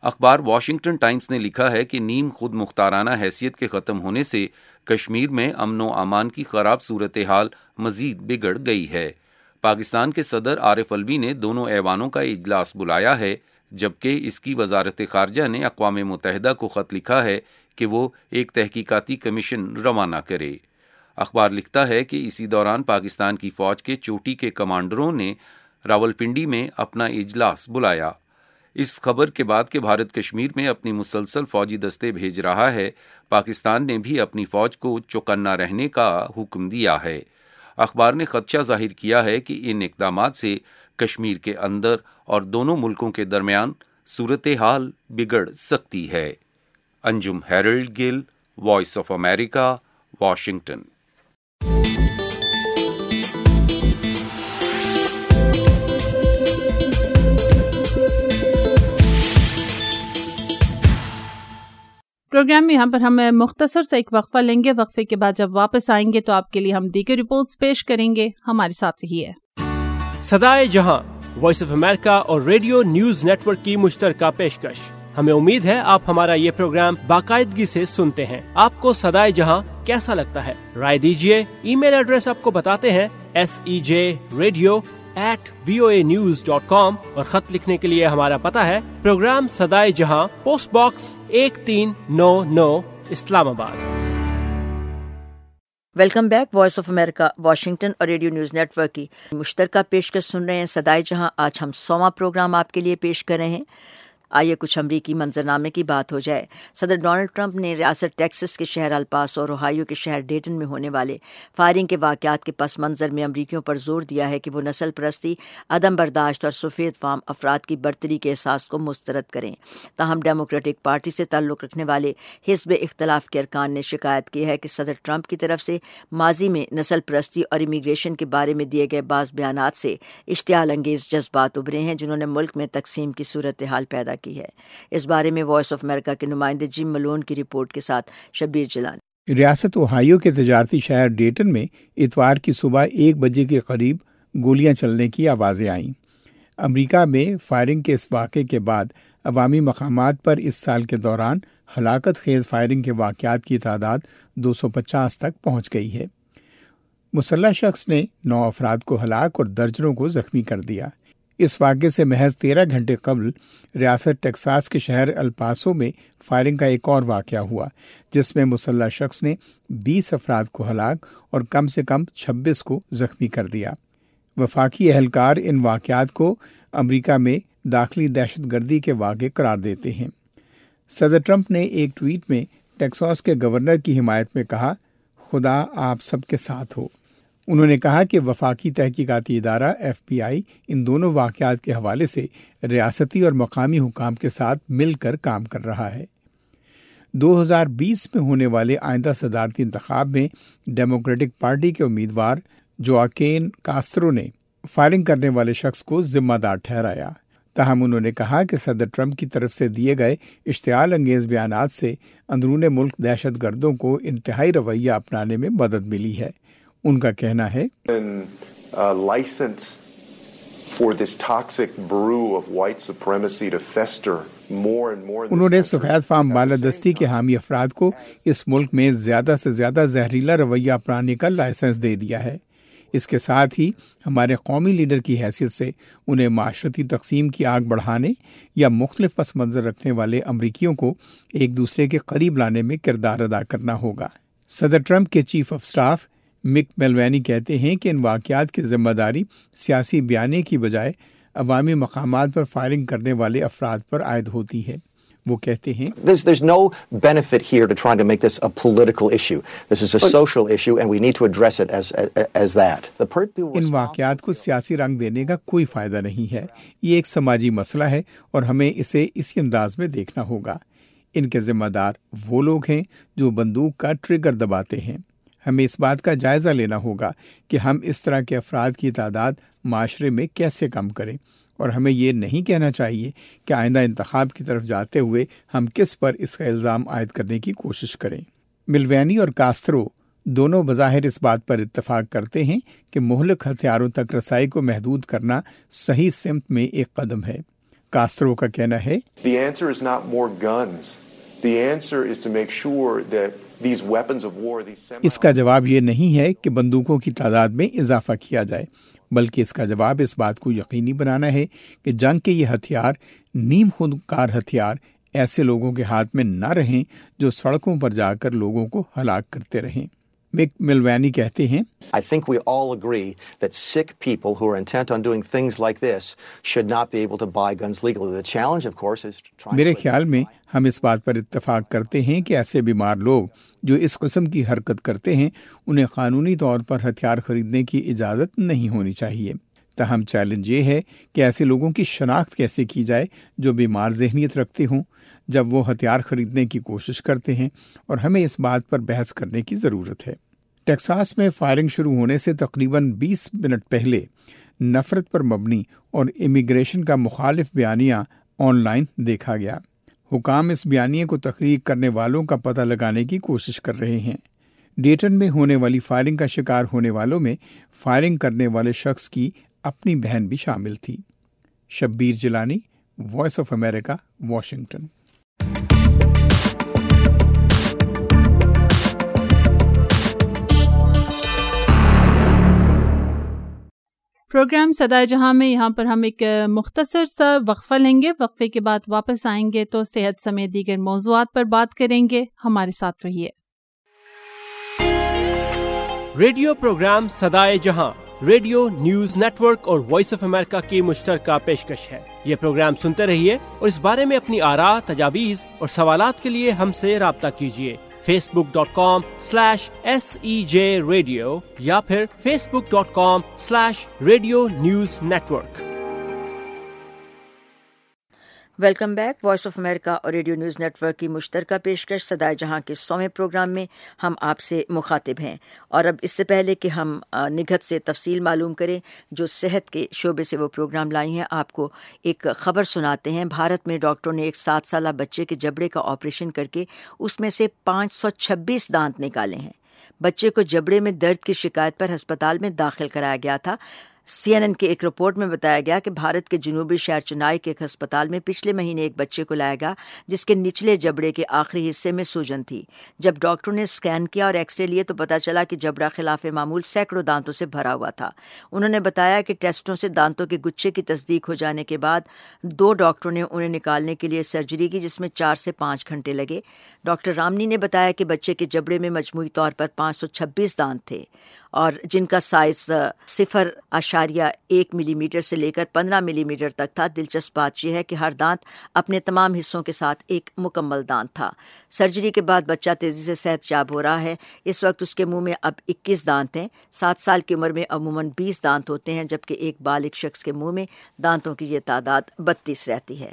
اخبار واشنگٹن ٹائمز نے لکھا ہے کہ نیم خود مختارانہ حیثیت کے ختم ہونے سے کشمیر میں امن و امان کی خراب صورتحال مزید بگڑ گئی ہے۔ پاکستان کے صدر عارف الوی نے دونوں ایوانوں کا اجلاس بلایا ہے، جبکہ اس کی وزارت خارجہ نے اقوام متحدہ کو خط لکھا ہے کہ وہ ایک تحقیقاتی کمیشن روانہ کرے۔ اخبار لکھتا ہے کہ اسی دوران پاکستان کی فوج کے چوٹی کے کمانڈروں نے راول پنڈی میں اپنا اجلاس بلایا۔ اس خبر کے بعد کہ بھارت کشمیر میں اپنی مسلسل فوجی دستے بھیج رہا ہے، پاکستان نے بھی اپنی فوج کو چوکنا رہنے کا حکم دیا ہے۔ اخبار نے خدشہ ظاہر کیا ہے کہ ان اقدامات سے کشمیر کے اندر اور دونوں ملکوں کے درمیان صورتحال بگڑ سکتی ہے۔ Anjum Harold Gill Voice of America Washington. Programme میں یہاں پر ہم مختصر سے ایک وقفہ لیں گے۔ وقفے کے بعد جب واپس آئیں گے تو آپ کے لیے ہم دیگر رپورٹس پیش کریں گے۔ ہمارے ساتھ ہی ہے سدائے جہاں وائس آف امریکہ اور ریڈیو نیوز نیٹ ورک کی مشترکہ پیشکش۔ ہمیں امید ہے آپ ہمارا یہ پروگرام باقاعدگی سے سنتے ہیں۔ آپ کو سدائے جہاں کیسا لگتا ہے؟ رائے دیجیے ای میل ایڈریس آپ کو بتاتے ہیں۔ S E J radio at V O A news dot com اور خط لکھنے کے لیے ہمارا پتا ہے۔ پروگرام سدائے جہاں، پوسٹ باکس ایک تین نو نو، Islamabad. Welcome back Voice of America Washington اور ریڈیو نیوز نیٹ ورک کی مشترکہ پیشکش سن رہے ہیں۔ سدائے جہاں، آج ہم سواں پروگرام آپ کے لیے پیش کر رہے ہیں۔ آئیے کچھ امریکی منظرنامے کی بات ہو جائے۔ صدر ڈونلڈ ٹرمپ نے ریاست ٹیکسس کے شہر الپاس اور اوہایو کے شہر ڈیٹن میں ہونے والے فائرنگ کے واقعات کے پس منظر میں امریکیوں پر زور دیا ہے کہ وہ نسل پرستی، عدم برداشت اور سفید فام افراد کی برتری کے احساس کو مسترد کریں۔ تاہم، ڈیموکریٹک پارٹی سے تعلق رکھنے والے حزب اختلاف کے ارکان نے شکایت کی ہے کہ صدر ٹرمپ کی طرف سے ماضی میں نسل پرستی اور امیگریشن کے بارے میں دیے گئے بعض بیانات سے اشتعال انگیز جذبات ابھرے ہیں، جنہوں نے ملک میں تقسیم کی صورتحال پیدا کی ہے۔ اس بارے میں وائس آف امریکہ کے نمائندے جم ملون کی رپورٹ کے ساتھ شبیر جلان ریاست اوہایو کے تجارتی شہر ڈیٹن میں اتوار کی صبح ایک بجے کے قریب گولیاں چلنے کی آوازیں آئیں۔ امریکہ میں فائرنگ کے اس واقعے کے بعد عوامی مقامات پر اس سال کے دوران ہلاکت خیز فائرنگ کے واقعات کی تعداد دو سو پچاس تک پہنچ گئی ہے۔ مسلح شخص نے نو افراد کو ہلاک اور درجنوں کو زخمی کر دیا۔ اس واقعے سے محض تیرہ گھنٹے قبل ریاست ٹیکساس کے شہر الپاسو میں فائرنگ کا ایک اور واقعہ ہوا، جس میں مسلح شخص نے بیس افراد کو ہلاک اور کم سے کم چھبیس کو زخمی کر دیا۔ وفاقی اہلکار ان واقعات کو امریکہ میں داخلی دہشت گردی کے واقع قرار دیتے ہیں۔ صدر ٹرمپ نے ایک ٹویٹ میں ٹیکساس کے گورنر کی حمایت میں کہا، خدا آپ سب کے ساتھ ہو۔ انہوں نے کہا کہ وفاقی تحقیقاتی ادارہ ایف بی آئی ان دونوں واقعات کے حوالے سے ریاستی اور مقامی حکام کے ساتھ مل کر کام کر رہا ہے۔ دو ہزار بیس میں ہونے والے آئندہ صدارتی انتخاب میں ڈیموکریٹک پارٹی کے امیدوار جو اکین کاسترو نے فائرنگ کرنے والے شخص کو ذمہ دار ٹھہرایا۔ تاہم انہوں نے کہا کہ صدر ٹرمپ کی طرف سے دیے گئے اشتعال انگیز بیانات سے اندرون ملک دہشت گردوں کو انتہائی رویہ اپنانے میں مدد ملی ہے۔ ان کا کہنا ہے۔ انہوں نے سفید فام بالادستی کے حامی افراد کو اس ملک میں زیادہ سے زیادہ زہریلا رویہ اپنانے کا لائسنس دے دیا ہے۔ اس کے ساتھ ہی ہمارے قومی لیڈر کی حیثیت سے انہیں معاشرتی تقسیم کی آگ بڑھانے یا مختلف پس منظر رکھنے والے امریکیوں کو ایک دوسرے کے قریب لانے میں کردار ادا کرنا ہوگا۔ صدر ٹرمپ کے چیف آف اسٹاف مک میلوینی کہتے ہیں کہ ان واقعات کی ذمہ داری سیاسی بیانے کی بجائے عوامی مقامات پر فائرنگ کرنے والے افراد پر عائد ہوتی ہے۔ وہ کہتے ہیں ان واقعات کو سیاسی رنگ دینے کا کوئی فائدہ نہیں ہے۔ یہ ایک سماجی مسئلہ ہے اور ہمیں اسے اسی انداز میں دیکھنا ہوگا۔ ان کے ذمہ دار وہ لوگ ہیں جو بندوق کا ٹریگر دباتے ہیں۔ ہمیں اس بات کا جائزہ لینا ہوگا کہ ہم اس طرح کے افراد کی تعداد معاشرے میں کیسے کم کریں۔ اور ہمیں یہ نہیں کہنا چاہیے کہ آئندہ انتخاب کی طرف جاتے ہوئے ہم کس پر اس کا الزام عائد کرنے کی کوشش کریں۔ ملوینی اور کاسترو دونوں بظاہر اس بات پر اتفاق کرتے ہیں کہ مہلک ہتھیاروں تک رسائی کو محدود کرنا صحیح سمت میں ایک قدم ہے۔ کاسترو کا کہنا ہے اس کا جواب یہ نہیں ہے کہ بندوقوں کی تعداد میں اضافہ کیا جائے، بلکہ اس کا جواب اس بات کو یقینی بنانا ہے کہ جنگ کے یہ ہتھیار، نیم خود کار ہتھیار ایسے لوگوں کے ہاتھ میں نہ رہیں جو سڑکوں پر جا کر لوگوں کو ہلاک کرتے رہیں۔ مک ملوانی کہتے ہیں۔ میرے خیال میں ہم اس بات پر اتفاق کرتے ہیں کہ ایسے بیمار لوگ جو اس قسم کی حرکت کرتے ہیں انہیں قانونی طور پر ہتھیار خریدنے کی اجازت نہیں ہونی چاہیے۔ تاہم چیلنج یہ ہے کہ ایسے لوگوں کی شناخت کیسے کی جائے جو بیمار ذہنیت رکھتے ہوں۔ جب وہ ہتھیار خریدنے کی کوشش کرتے ہیں اور ہمیں اس بات پر بحث کرنے کی ضرورت ہے۔ ٹیکساس میں فائرنگ شروع ہونے سے تقریباً بیس منٹ پہلے نفرت پر مبنی اور امیگریشن کا مخالف بیانیہ آن لائن دیکھا گیا۔ حکام اس بیانیے کو تقریر کرنے والوں کا پتہ لگانے کی کوشش کر رہے ہیں۔ ڈیٹن میں ہونے والی فائرنگ کا شکار ہونے والوں میں فائرنگ کرنے والے شخص کی اپنی بہن بھی شامل تھی۔ Shabbir Jilani Voice of America Washington programme Sada Jahan میں یہاں پر ہم ایک مختصر سا وقفہ لیں گے۔ وقفے کے بعد واپس آئیں گے تو صحت سمیت دیگر موضوعات پر بات کریں گے۔ ہمارے ساتھ رہیے۔ Radio programme Sadaye Jahan, Radio News Network اور وائس آف امریکہ کی مشترکہ پیشکش ہے۔ یہ پروگرام سنتے رہیے اور اس بارے میں اپنی آرا، تجاویز اور سوالات کے لیے ہم سے رابطہ کیجیے۔ Facebook dot com slash S E J radio یا پھر Facebook dot com slash Radio News Network welcome back, Voice of America اور ریڈیو نیوز نیٹ ورک کی مشترکہ پیشکش سدائے جہاں کے سویں پروگرام میں ہم آپ سے مخاطب ہیں۔ اور اب اس سے پہلے کہ ہم نگت سے تفصیل معلوم کریں جو صحت کے شعبے سے وہ پروگرام لائی ہیں، آپ کو ایک خبر سناتے ہیں۔ بھارت میں ڈاکٹروں نے ایک سات سالہ بچے کے جبڑے کا آپریشن کر کے اس میں سے پانچ سو چھبیس دانت نکالے ہیں۔ بچے کو جبڑے میں درد کی شکایت پر ہسپتال میں داخل کرایا گیا تھا۔ سی این این کی ایک رپورٹ میں بتایا گیا کہ بھارت کے جنوبی شہر چنائی کے ایک ہسپتال میں پچھلے مہینے ایک بچے کو لایا گیا، جس کے نچلے جبڑے کے آخری حصے میں سوجن تھی۔ جب ڈاکٹروں نے اسکین کیا اور ایکس رے لیے تو پتا چلا کہ جبڑا خلاف معمول سینکڑوں دانتوں سے بھرا ہوا تھا۔ انہوں نے بتایا کہ ٹیسٹوں سے دانتوں کے گچھے کی تصدیق ہو جانے کے بعد دو ڈاکٹروں نے انہیں نکالنے کے لیے سرجری کی، جس میں چار سے پانچ گھنٹے لگے۔ ڈاکٹر رامنی نے بتایا کہ بچے کے جبڑے میں مجموعی طور پر پانچ سو چھبیس دانت تھے اور جن کا سائز صفر اشاریہ ایک ملی میٹر سے لے کر پندرہ ملی میٹر تک تھا۔ دلچسپ بات یہ ہے کہ ہر دانت اپنے تمام حصوں کے ساتھ ایک مکمل دانت تھا۔ سرجری کے بعد بچہ تیزی سے صحت یاب ہو رہا ہے۔ اس وقت اس کے منہ میں اب اکیس دانت ہیں۔ سات سال کی عمر میں عموماً بیس دانت ہوتے ہیں، جبکہ ایک بالغ شخص کے منہ میں دانتوں کی یہ تعداد بتیس رہتی ہے۔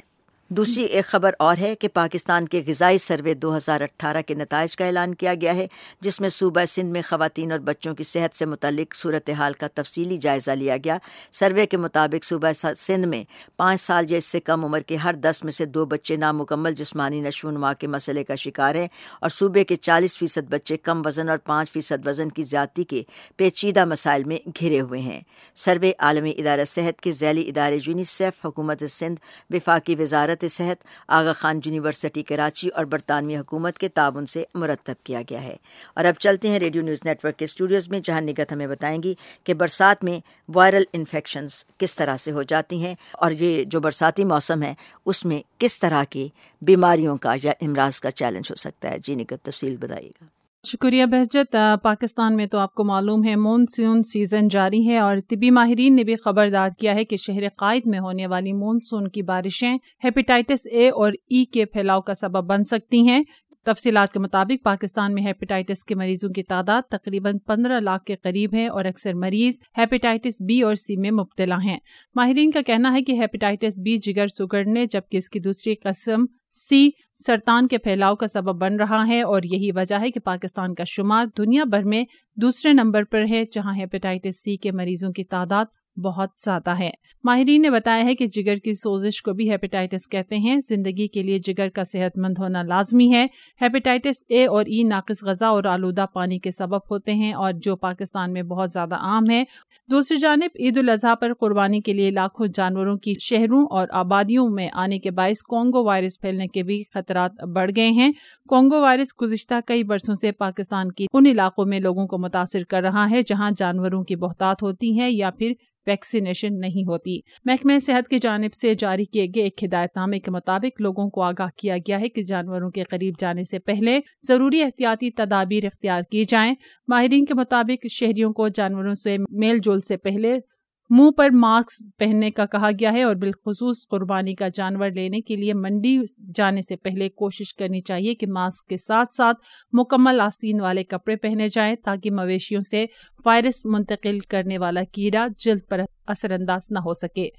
دوسری ایک خبر اور ہے کہ پاکستان کے غذائی سروے دو ہزار اٹھارہ کے نتائج کا اعلان کیا گیا ہے، جس میں صوبہ سندھ میں خواتین اور بچوں کی صحت سے متعلق صورتحال کا تفصیلی جائزہ لیا گیا۔ سروے کے مطابق صوبہ سندھ میں پانچ سال یا اس سے کم عمر کے ہر دس میں سے دو بچے نامکمل جسمانی نشو و نما کے مسئلے کا شکار ہیں اور صوبے کے چالیس فیصد بچے کم وزن اور پانچ فیصد وزن کی زیادتی کے پیچیدہ مسائل میں گھرے ہوئے ہیں۔ سروے عالمی ادارہ صحت کے ذیلی ادارے یونیسیف حکومت سندھ وفاقی وزارت وزارت صحت آغا خان یونیورسٹی کراچی اور برطانوی حکومت کے تعاون سے مرتب کیا گیا ہے۔ اور اب چلتے ہیں ریڈیو نیوز نیٹ ورک کے اسٹوڈیوز میں، جہاں نگت ہمیں بتائیں گی کہ برسات میں وائرل انفیکشنز کس طرح سے ہو جاتی ہیں اور یہ جو برساتی موسم ہے، اس میں کس طرح کی بیماریوں کا یا امراض کا چیلنج ہو سکتا ہے۔ جی نگت، تفصیل بتائیے گا۔ شکریہ بہجت۔ پاکستان میں تو آپ کو معلوم ہے، مونسون سیزن جاری ہے اور طبی ماہرین نے بھی خبردار کیا ہے کہ شہر قائد میں ہونے والی مونسون کی بارشیں ہیپیٹائٹس اے اور ای کے پھیلاؤ کا سبب بن سکتی ہیں۔ تفصیلات کے مطابق، پاکستان میں ہیپیٹائٹس کے مریضوں کی تعداد تقریباً پندرہ لاکھ کے قریب ہے اور اکثر مریض ہیپیٹائٹس بی اور سی میں مبتلا ہیں۔ ماہرین کا کہنا ہے کہ ہیپیٹائٹس بی جگر سگڑنے جبکہ اس کی دوسری قسم سی سرطان کے پھیلاؤ کا سبب بن رہا ہے اور یہی وجہ ہے کہ پاکستان کا شمار دنیا بھر میں دوسرے نمبر پر ہے، جہاں ہیپیٹائٹس سی کے مریضوں کی تعداد بہت زیادہ ہے۔ ماہرین نے بتایا ہے کہ جگر کی سوزش کو بھی ہیپیٹائٹس کہتے ہیں۔ زندگی کے لیے جگر کا صحت مند ہونا لازمی ہے۔ ہیپیٹائٹس اے اور ای ناقص غذا اور آلودہ پانی کے سبب ہوتے ہیں اور جو پاکستان میں بہت زیادہ عام ہے۔ دوسری جانب، عید الاضحیٰ پر قربانی کے لیے لاکھوں جانوروں کی شہروں اور آبادیوں میں آنے کے باعث کونگو وائرس پھیلنے کے بھی خطرات بڑھ گئے ہیں۔ کونگو وائرس گزشتہ کئی برسوں سے پاکستان کی ان علاقوں میں لوگوں کو متاثر کر رہا ہے جہاں جانوروں کی بہتات ہوتی ہیں یا پھر ویکسینیشن نہیں ہوتی۔ محکمہ صحت کی جانب سے جاری کیے گئے ایک ہدایت نامے کے مطابق لوگوں کو آگاہ کیا گیا ہے کہ جانوروں کے قریب جانے سے پہلے ضروری احتیاطی تدابیر اختیار کی جائیں۔ ماہرین کے مطابق شہریوں کو جانوروں سے میل جول سے پہلے منہ پر ماسک پہننے کا کہا گیا ہے اور بالخصوص قربانی کا جانور لینے کے لیے منڈی جانے سے پہلے کوشش کرنی چاہیے کہ ماسک کے ساتھ ساتھ مکمل آستین والے کپڑے پہنے جائیں تاکہ مویشیوں سے وائرس منتقل کرنے والا کیڑا جلد پر اثر انداز نہ ہو سکے۔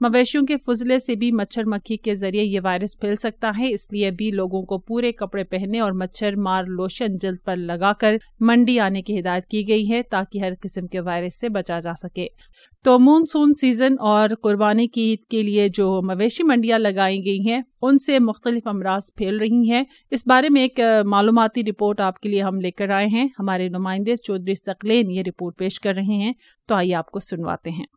مویشیوں کے فضلے سے بھی مچھر مکھی کے ذریعے یہ وائرس پھیل سکتا ہے، اس لیے بھی لوگوں کو پورے کپڑے پہننے اور مچھر مار لوشن جلد پر لگا کر منڈی آنے کی ہدایت کی گئی ہے تاکہ ہر قسم کے وائرس سے بچا جا سکے۔ تو مونسون سیزن اور قربانی کی عید کے لیے جو مویشی منڈیاں لگائی گئی ہیں ان سے مختلف امراض پھیل رہی ہیں۔ اس بارے میں ایک معلوماتی رپورٹ آپ کے لیے ہم لے کر آئے ہیں۔ ہمارے نمائندے چودھری سکلین یہ رپورٹ پیش کر رہے ہیں۔ تو آئیے آپ کو سنواتے ہیں۔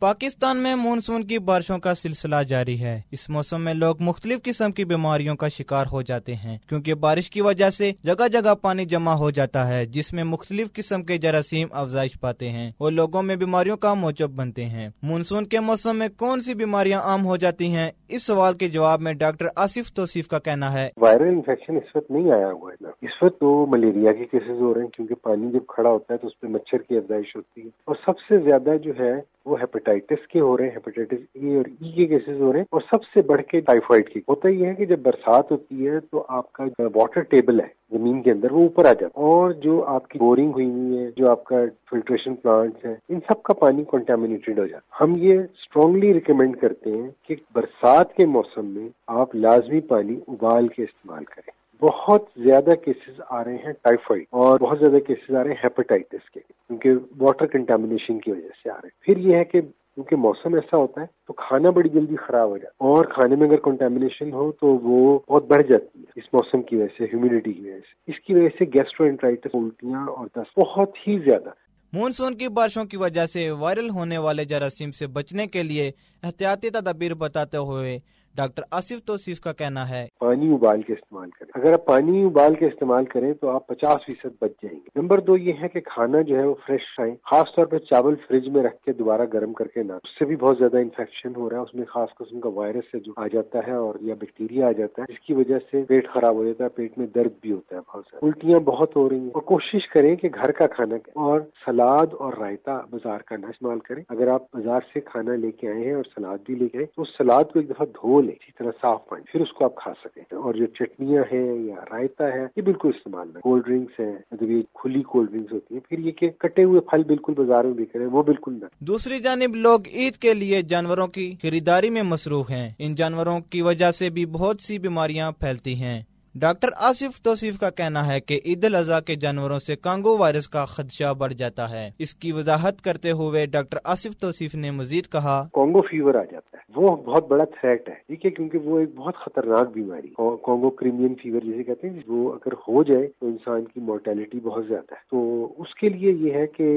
پاکستان میں مانسون کی بارشوں کا سلسلہ جاری ہے۔ اس موسم میں لوگ مختلف قسم کی بیماریوں کا شکار ہو جاتے ہیں، کیونکہ بارش کی وجہ سے جگہ جگہ پانی جمع ہو جاتا ہے، جس میں مختلف قسم کے جراثیم افزائش پاتے ہیں اور لوگوں میں بیماریوں کا موجب بنتے ہیں۔ مانسون کے موسم میں کون سی بیماریاں عام ہو جاتی ہیں؟ اس سوال کے جواب میں ڈاکٹر آصف توصیف کا کہنا ہے۔ وائرل انفیکشن اس وقت نہیں آیا ہوا ہے اس وقت تو ملیریا کے کیسز ہو رہے ہیں، کیونکہ پانی جب کھڑا ہوتا ہے تو اس پہ مچھر کی افزائش ہوتی ہے۔ اور سب سے زیادہ جو ہے وہ ہیپیٹائٹس کے ہو رہے ہیں ہیپیٹائٹس اے اور ای کے کیسز ہو رہے ہیں۔ اور سب سے بڑھ کے ٹائیفائڈ کی۔ ہوتا یہ ہے کہ جب برسات ہوتی ہے تو آپ کا واٹر ٹیبل ہے، زمین کے اندر، وہ اوپر آ جاتا ہے۔ اور جو آپ کی بورنگ ہوئی ہوئی ہے، جو آپ کا فلٹریشن پلانٹ ہے ان سب کا پانی کنٹامنیٹڈ ہو جاتا ہم یہ اسٹرانگلی ریکمینڈ کرتے ہیں کہ برسات کے موسم میں آپ لازمی پانی ابال کے استعمال کریں۔ بہت زیادہ کیسز آ رہے ہیں ٹائیفائڈ اور بہت زیادہ کیسز آ رہے ہیں ہیپیٹائٹس کے، کیونکہ واٹر کنٹامنیشن کی وجہ سے آ رہے ہیں۔ پھر یہ ہے کہ کیونکہ موسم ایسا ہوتا ہے تو کھانا بڑی جلدی خراب ہو جاتا ہے اور کھانے میں اگر کنٹامنیشن ہو تو وہ بہت بڑھ جاتی ہے اس موسم کی وجہ سے ہیومیڈیٹی کی وجہ سے۔ اس کی وجہ سے گیسٹرو انٹرائٹس الٹیاں اور دست بہت ہی زیادہ۔ مونسون کی بارشوں کی وجہ سے وائرل ہونے والے جراثیم سے بچنے کے لیے احتیاطی تدابیر بتاتے ہوئے ڈاکٹر آصف توصیف کا کہنا ہے۔ پانی ابال کے استعمال کریں۔ اگر آپ پانی ابال کے استعمال کریں تو آپ پچاس فیصد بچ جائیں گے۔ نمبر دو یہ ہے کہ کھانا جو ہے وہ فریش آئے خاص طور پہ چاول فریج میں رکھ کے دوبارہ گرم کر کے نہ اس سے بھی بہت زیادہ انفیکشن ہو رہا ہے۔ اس میں خاص قسم کا وائرس ہے جو آ جاتا ہے اور یا بیکٹیریا آ جاتا ہے، جس کی وجہ سے پیٹ خراب ہو جاتا ہے، پیٹ میں درد بھی ہوتا ہے بہت زیادہ۔ الٹیاں بہت ہو رہی ہیں۔ اور کوشش کریں کہ گھر کا کھانا اور سلاد اور رائتا بازار کا نہ استعمال کریں۔ اگر آپ بازار سے کھانا لے کے آئے ہیں اور سلاد بھی لے کے آئے، تو اس سلاد کو ایک دفعہ دھو لیں اسی طرح صاف پانی، پھر اس کو آپ کھا سکیں۔ اور جو چٹنیاں ہیں یا رائتا ہے، یہ بالکل استعمال نہ کولڈ ڈرنکس ہیں مطلب یہ کھلی کولڈ ڈرنکس ہوتی ہیں، پھر یہ کہ کٹے ہوئے پھل بالکل بازار میں بک رہے ہیں، وہ بالکل نہ۔ دوسری جانب، لوگ عید کے لیے جانوروں کی خریداری میں مصروف ہیں۔ ان جانوروں کی وجہ سے بھی بہت سی بیماریاں پھیلتی ہیں۔ ڈاکٹر آصف توصیف کا کہنا ہے کہ عید الاضحیٰ کے جانوروں سے کانگو وائرس کا خدشہ بڑھ جاتا ہے۔ اس کی وضاحت کرتے ہوئے ڈاکٹر آصف توصیف نے مزید کہا، کانگو فیور آ جاتا ہے۔ وہ بہت بڑا تھریٹ ہے، ٹھیک ہے؟ کیونکہ وہ ایک بہت خطرناک بیماری کانگو کریمین فیور جسے کہتے ہیں، وہ اگر ہو جائے تو انسان کی مورٹیلٹی بہت زیادہ ہے۔ تو اس کے لیے یہ ہے کہ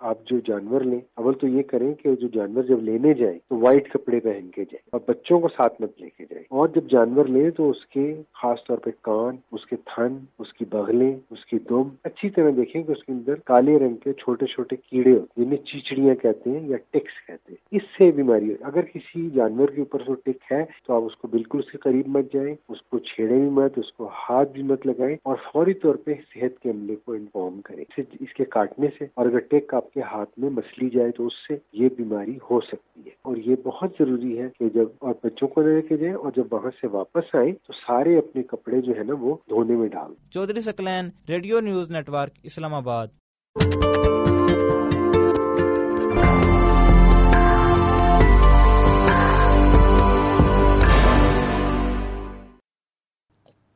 آپ جو جانور لیں، اول تو یہ کریں کہ جو جانور جب لینے جائیں تو وائٹ کپڑے پہن کے جائیں، اور بچوں کو ساتھ مت لے کے جائیں۔ اور جب جانور لیں تو اس کے خاص طور پہ کان، اس کے تھن، اس کی بغلیں، اس کی دم۔ اچھی طرح دیکھیں کہ اس کے اندر کالے رنگ کے چھوٹے چھوٹے کیڑے ہوتے جنہیں یعنی چیچڑیاں کہتے ہیں یا ٹکس کہتے ہیں۔ اس سے بیماری اگر کسی جانور کے اوپر سے ٹک ہے تو آپ اس کو بالکل اس کے قریب مت جائیں، اس کو چھیڑے بھی مت، اس کو ہاتھ بھی مت لگائیں اور فوری طور پہ صحت کے عملے کو انفارم کریں۔ اس کے کاٹنے سے اور اگر ٹک آپ کے ہاتھ میں مسلی جائے تو اس سے یہ بیماری ہو سکتی ہے۔ اور یہ بہت ضروری ہے کہ جب اور بچوں کو لے کے جائیں اور جب وہاں سے واپس آئیں تو سارے اپنے کپڑے جو ہے نا وہ دھونے میں ڈال۔ Chaudhry Saqlain Radio News Network Islamabad.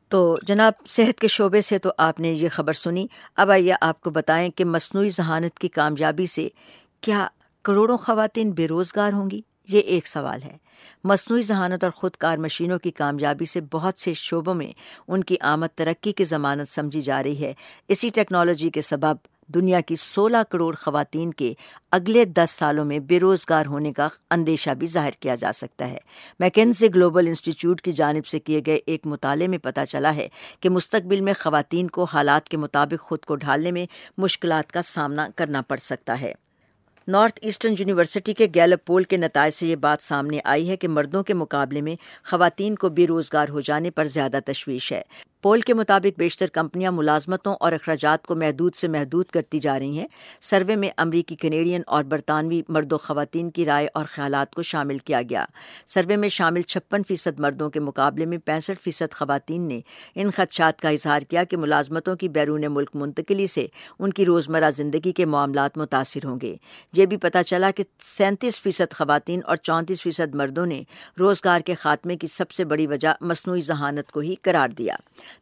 تو جناب صحت کے شعبے سے تو آپ نے یہ خبر سنی۔ اب آئیے آپ کو بتائیں کہ مصنوعی ذہانت کی کامیابی سے کیا کروڑوں خواتین بے روزگار ہوں گی؟ یہ ایک سوال ہے۔ مصنوعی ذہانت اور خود کار مشینوں کی کامیابی سے بہت سے شعبوں میں ان کی آمد ترقی کی ضمانت سمجھی جا رہی ہے۔ اسی ٹیکنالوجی کے سبب دنیا کی سولہ کروڑ خواتین کے اگلے دس سالوں میں بے روزگار ہونے کا اندیشہ بھی ظاہر کیا جا سکتا ہے۔ میکنزی گلوبل انسٹیٹیوٹ کی جانب سے کیے گئے ایک مطالعے میں پتہ چلا ہے کہ مستقبل میں خواتین کو حالات کے مطابق خود کو ڈھالنے میں مشکلات کا سامنا کرنا پڑ سکتا ہے۔ نارتھ ایسٹرن یونیورسٹی کے گیلپ پول کے نتائج سے یہ بات سامنے آئی ہے کہ مردوں کے مقابلے میں خواتین کو بے روزگار ہو جانے پر زیادہ تشویش ہے۔ پول کے مطابق بیشتر کمپنیاں ملازمتوں اور اخراجات کو محدود سے محدود کرتی جا رہی ہیں۔ سروے میں امریکی، کینیڈین اور برطانوی مرد و خواتین کی رائے اور خیالات کو شامل کیا گیا۔ سروے میں شامل چھپن فیصد مردوں کے مقابلے میں پینسٹھ فیصد خواتین نے ان خدشات کا اظہار کیا کہ ملازمتوں کی بیرون ملک منتقلی سے ان کی روزمرہ زندگی کے معاملات متاثر ہوں گے۔ یہ بھی پتہ چلا کہ سینتیس فیصد خواتین اور چونتیس فیصد مردوں نے روزگار کے خاتمے کی سب سے بڑی وجہ مصنوعی ذہانت کو ہی قرار دیا۔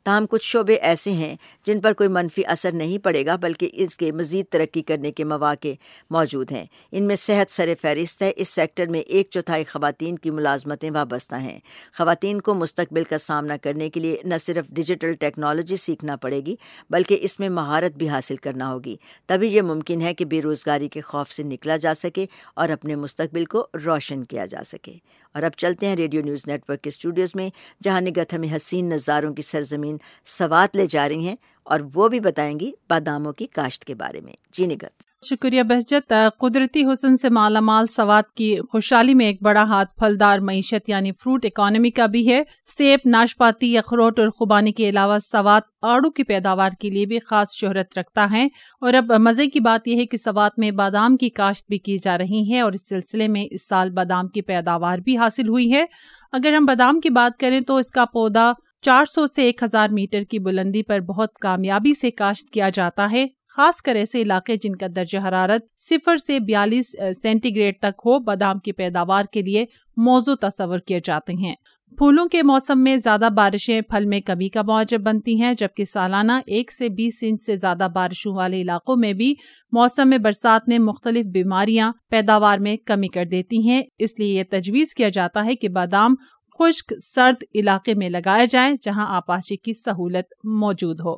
تاہم کچھ شعبے ایسے ہیں جن پر کوئی منفی اثر نہیں پڑے گا بلکہ اس کے مزید ترقی کرنے کے مواقع موجود ہیں۔ ان میں صحت سر فہرست ہے۔ اس سیکٹر میں ایک چوتھائی خواتین کی ملازمتیں وابستہ ہیں۔ خواتین کو مستقبل کا سامنا کرنے کے لیے نہ صرف ڈیجیٹل ٹیکنالوجی سیکھنا پڑے گی بلکہ اس میں مہارت بھی حاصل کرنا ہوگی۔ تبھی یہ ممکن ہے کہ بے روزگاری کے خوف سے نکلا جا سکے اور اپنے مستقبل کو روشن کیا جا سکے۔ اور اب چلتے ہیں ریڈیو نیوز نیٹ ورک کے اسٹوڈیوز میں، جہاں نگت ہمیں حسین نظاروں کی سرزمین سوات لے جا رہی ہیں اور وہ بھی بتائیں گی باداموں کی کاشت کے بارے میں۔ جی نگت۔ شکریہ بہجت قدرتی حسن سے مالا مال سوات کی خوشحالی میں ایک بڑا ہاتھ پھلدار معیشت یعنی فروٹ اکانومی کا بھی ہے۔ سیب، ناشپاتی، اخروٹ اور خوبانی کے علاوہ سوات آڑو کی پیداوار کے لیے بھی خاص شہرت رکھتا ہے۔ اور اب مزے کی بات یہ ہے کہ سوات میں بادام کی کاشت بھی کی جا رہی ہے اور اس سلسلے میں اس سال بادام کی پیداوار بھی حاصل ہوئی ہے۔ اگر ہم بادام کی بات کریں تو اس کا پودا چار سو سے ایک ہزار میٹر کی بلندی پر بہت کامیابی سے کاشت کیا جاتا ہے۔ خاص کر ایسے علاقے جن کا درجہ حرارت صفر سے بیالیس سینٹی گریڈ تک ہو، بادام کی پیداوار کے لیے موضوع تصور کیے جاتے ہیں۔ پھولوں کے موسم میں زیادہ بارشیں پھل میں کمی کا موجب بنتی ہیں، جبکہ سالانہ ایک سے بیس انچ سے زیادہ بارشوں والے علاقوں میں بھی موسم میں برسات میں مختلف بیماریاں پیداوار میں کمی کر دیتی ہیں۔ اس لیے یہ تجویز کیا جاتا ہے کہ بادام خشک، سرد علاقے میں لگایا جائے جہاں آپاشی کی سہولت موجود ہو۔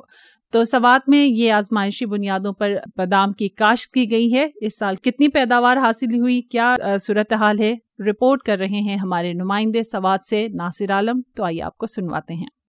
تو سوات میں یہ آزمائشی بنیادوں پر بادام کی کاشت کی گئی ہے۔ اس سال کتنی پیداوار حاصل ہوئی؟ کیا صورتحال ہے؟ رپورٹ کر رہے ہیں ہمارے نمائندے سوات سے ناصر عالم۔ تو آئیے آپ کو سنواتے ہیں۔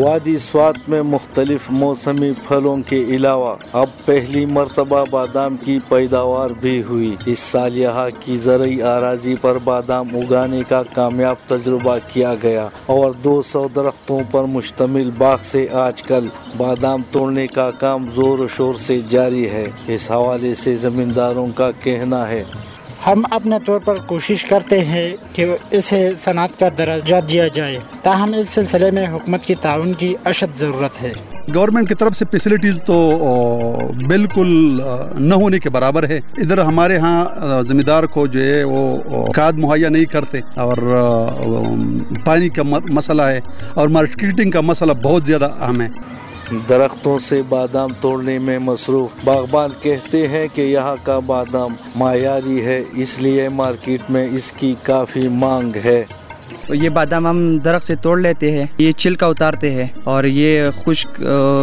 وادی سوات میں مختلف موسمی پھلوں کے علاوہ اب پہلی مرتبہ بادام کی پیداوار بھی ہوئی۔ اس سال یہاں کی زرعی اراضی پر بادام اگانے کا کامیاب تجربہ کیا گیا اور دو سو درختوں پر مشتمل باغ سے آج کل بادام توڑنے کا کام زور و شور سے جاری ہے۔ اس حوالے سے زمینداروں کا کہنا ہے ہم اپنے طور پر کوشش کرتے ہیں کہ اسے صنعت کا درجہ دیا جائے تاہم اس سلسلے میں حکومت کی تعاون کی اشد ضرورت ہے۔ گورنمنٹ کی طرف سے فیسلٹیز تو بالکل نہ ہونے کے برابر ہے۔ ادھر ہمارے ہاں زمیندار کو جو ہے وہ کھاد مہیا نہیں کرتے اور پانی کا مسئلہ ہے اور مارکیٹنگ کا مسئلہ بہت زیادہ اہم ہے۔ درختوں سے بادام توڑنے میں مصروف باغبان کہتے ہیں کہ یہاں کا بادام معیاری ہے اس لیے مارکیٹ میں اس کی کافی مانگ ہے۔ یہ بادام ہم درخت سے توڑ لیتے ہیں یہ چھلکا اتارتے ہیں اور یہ خشک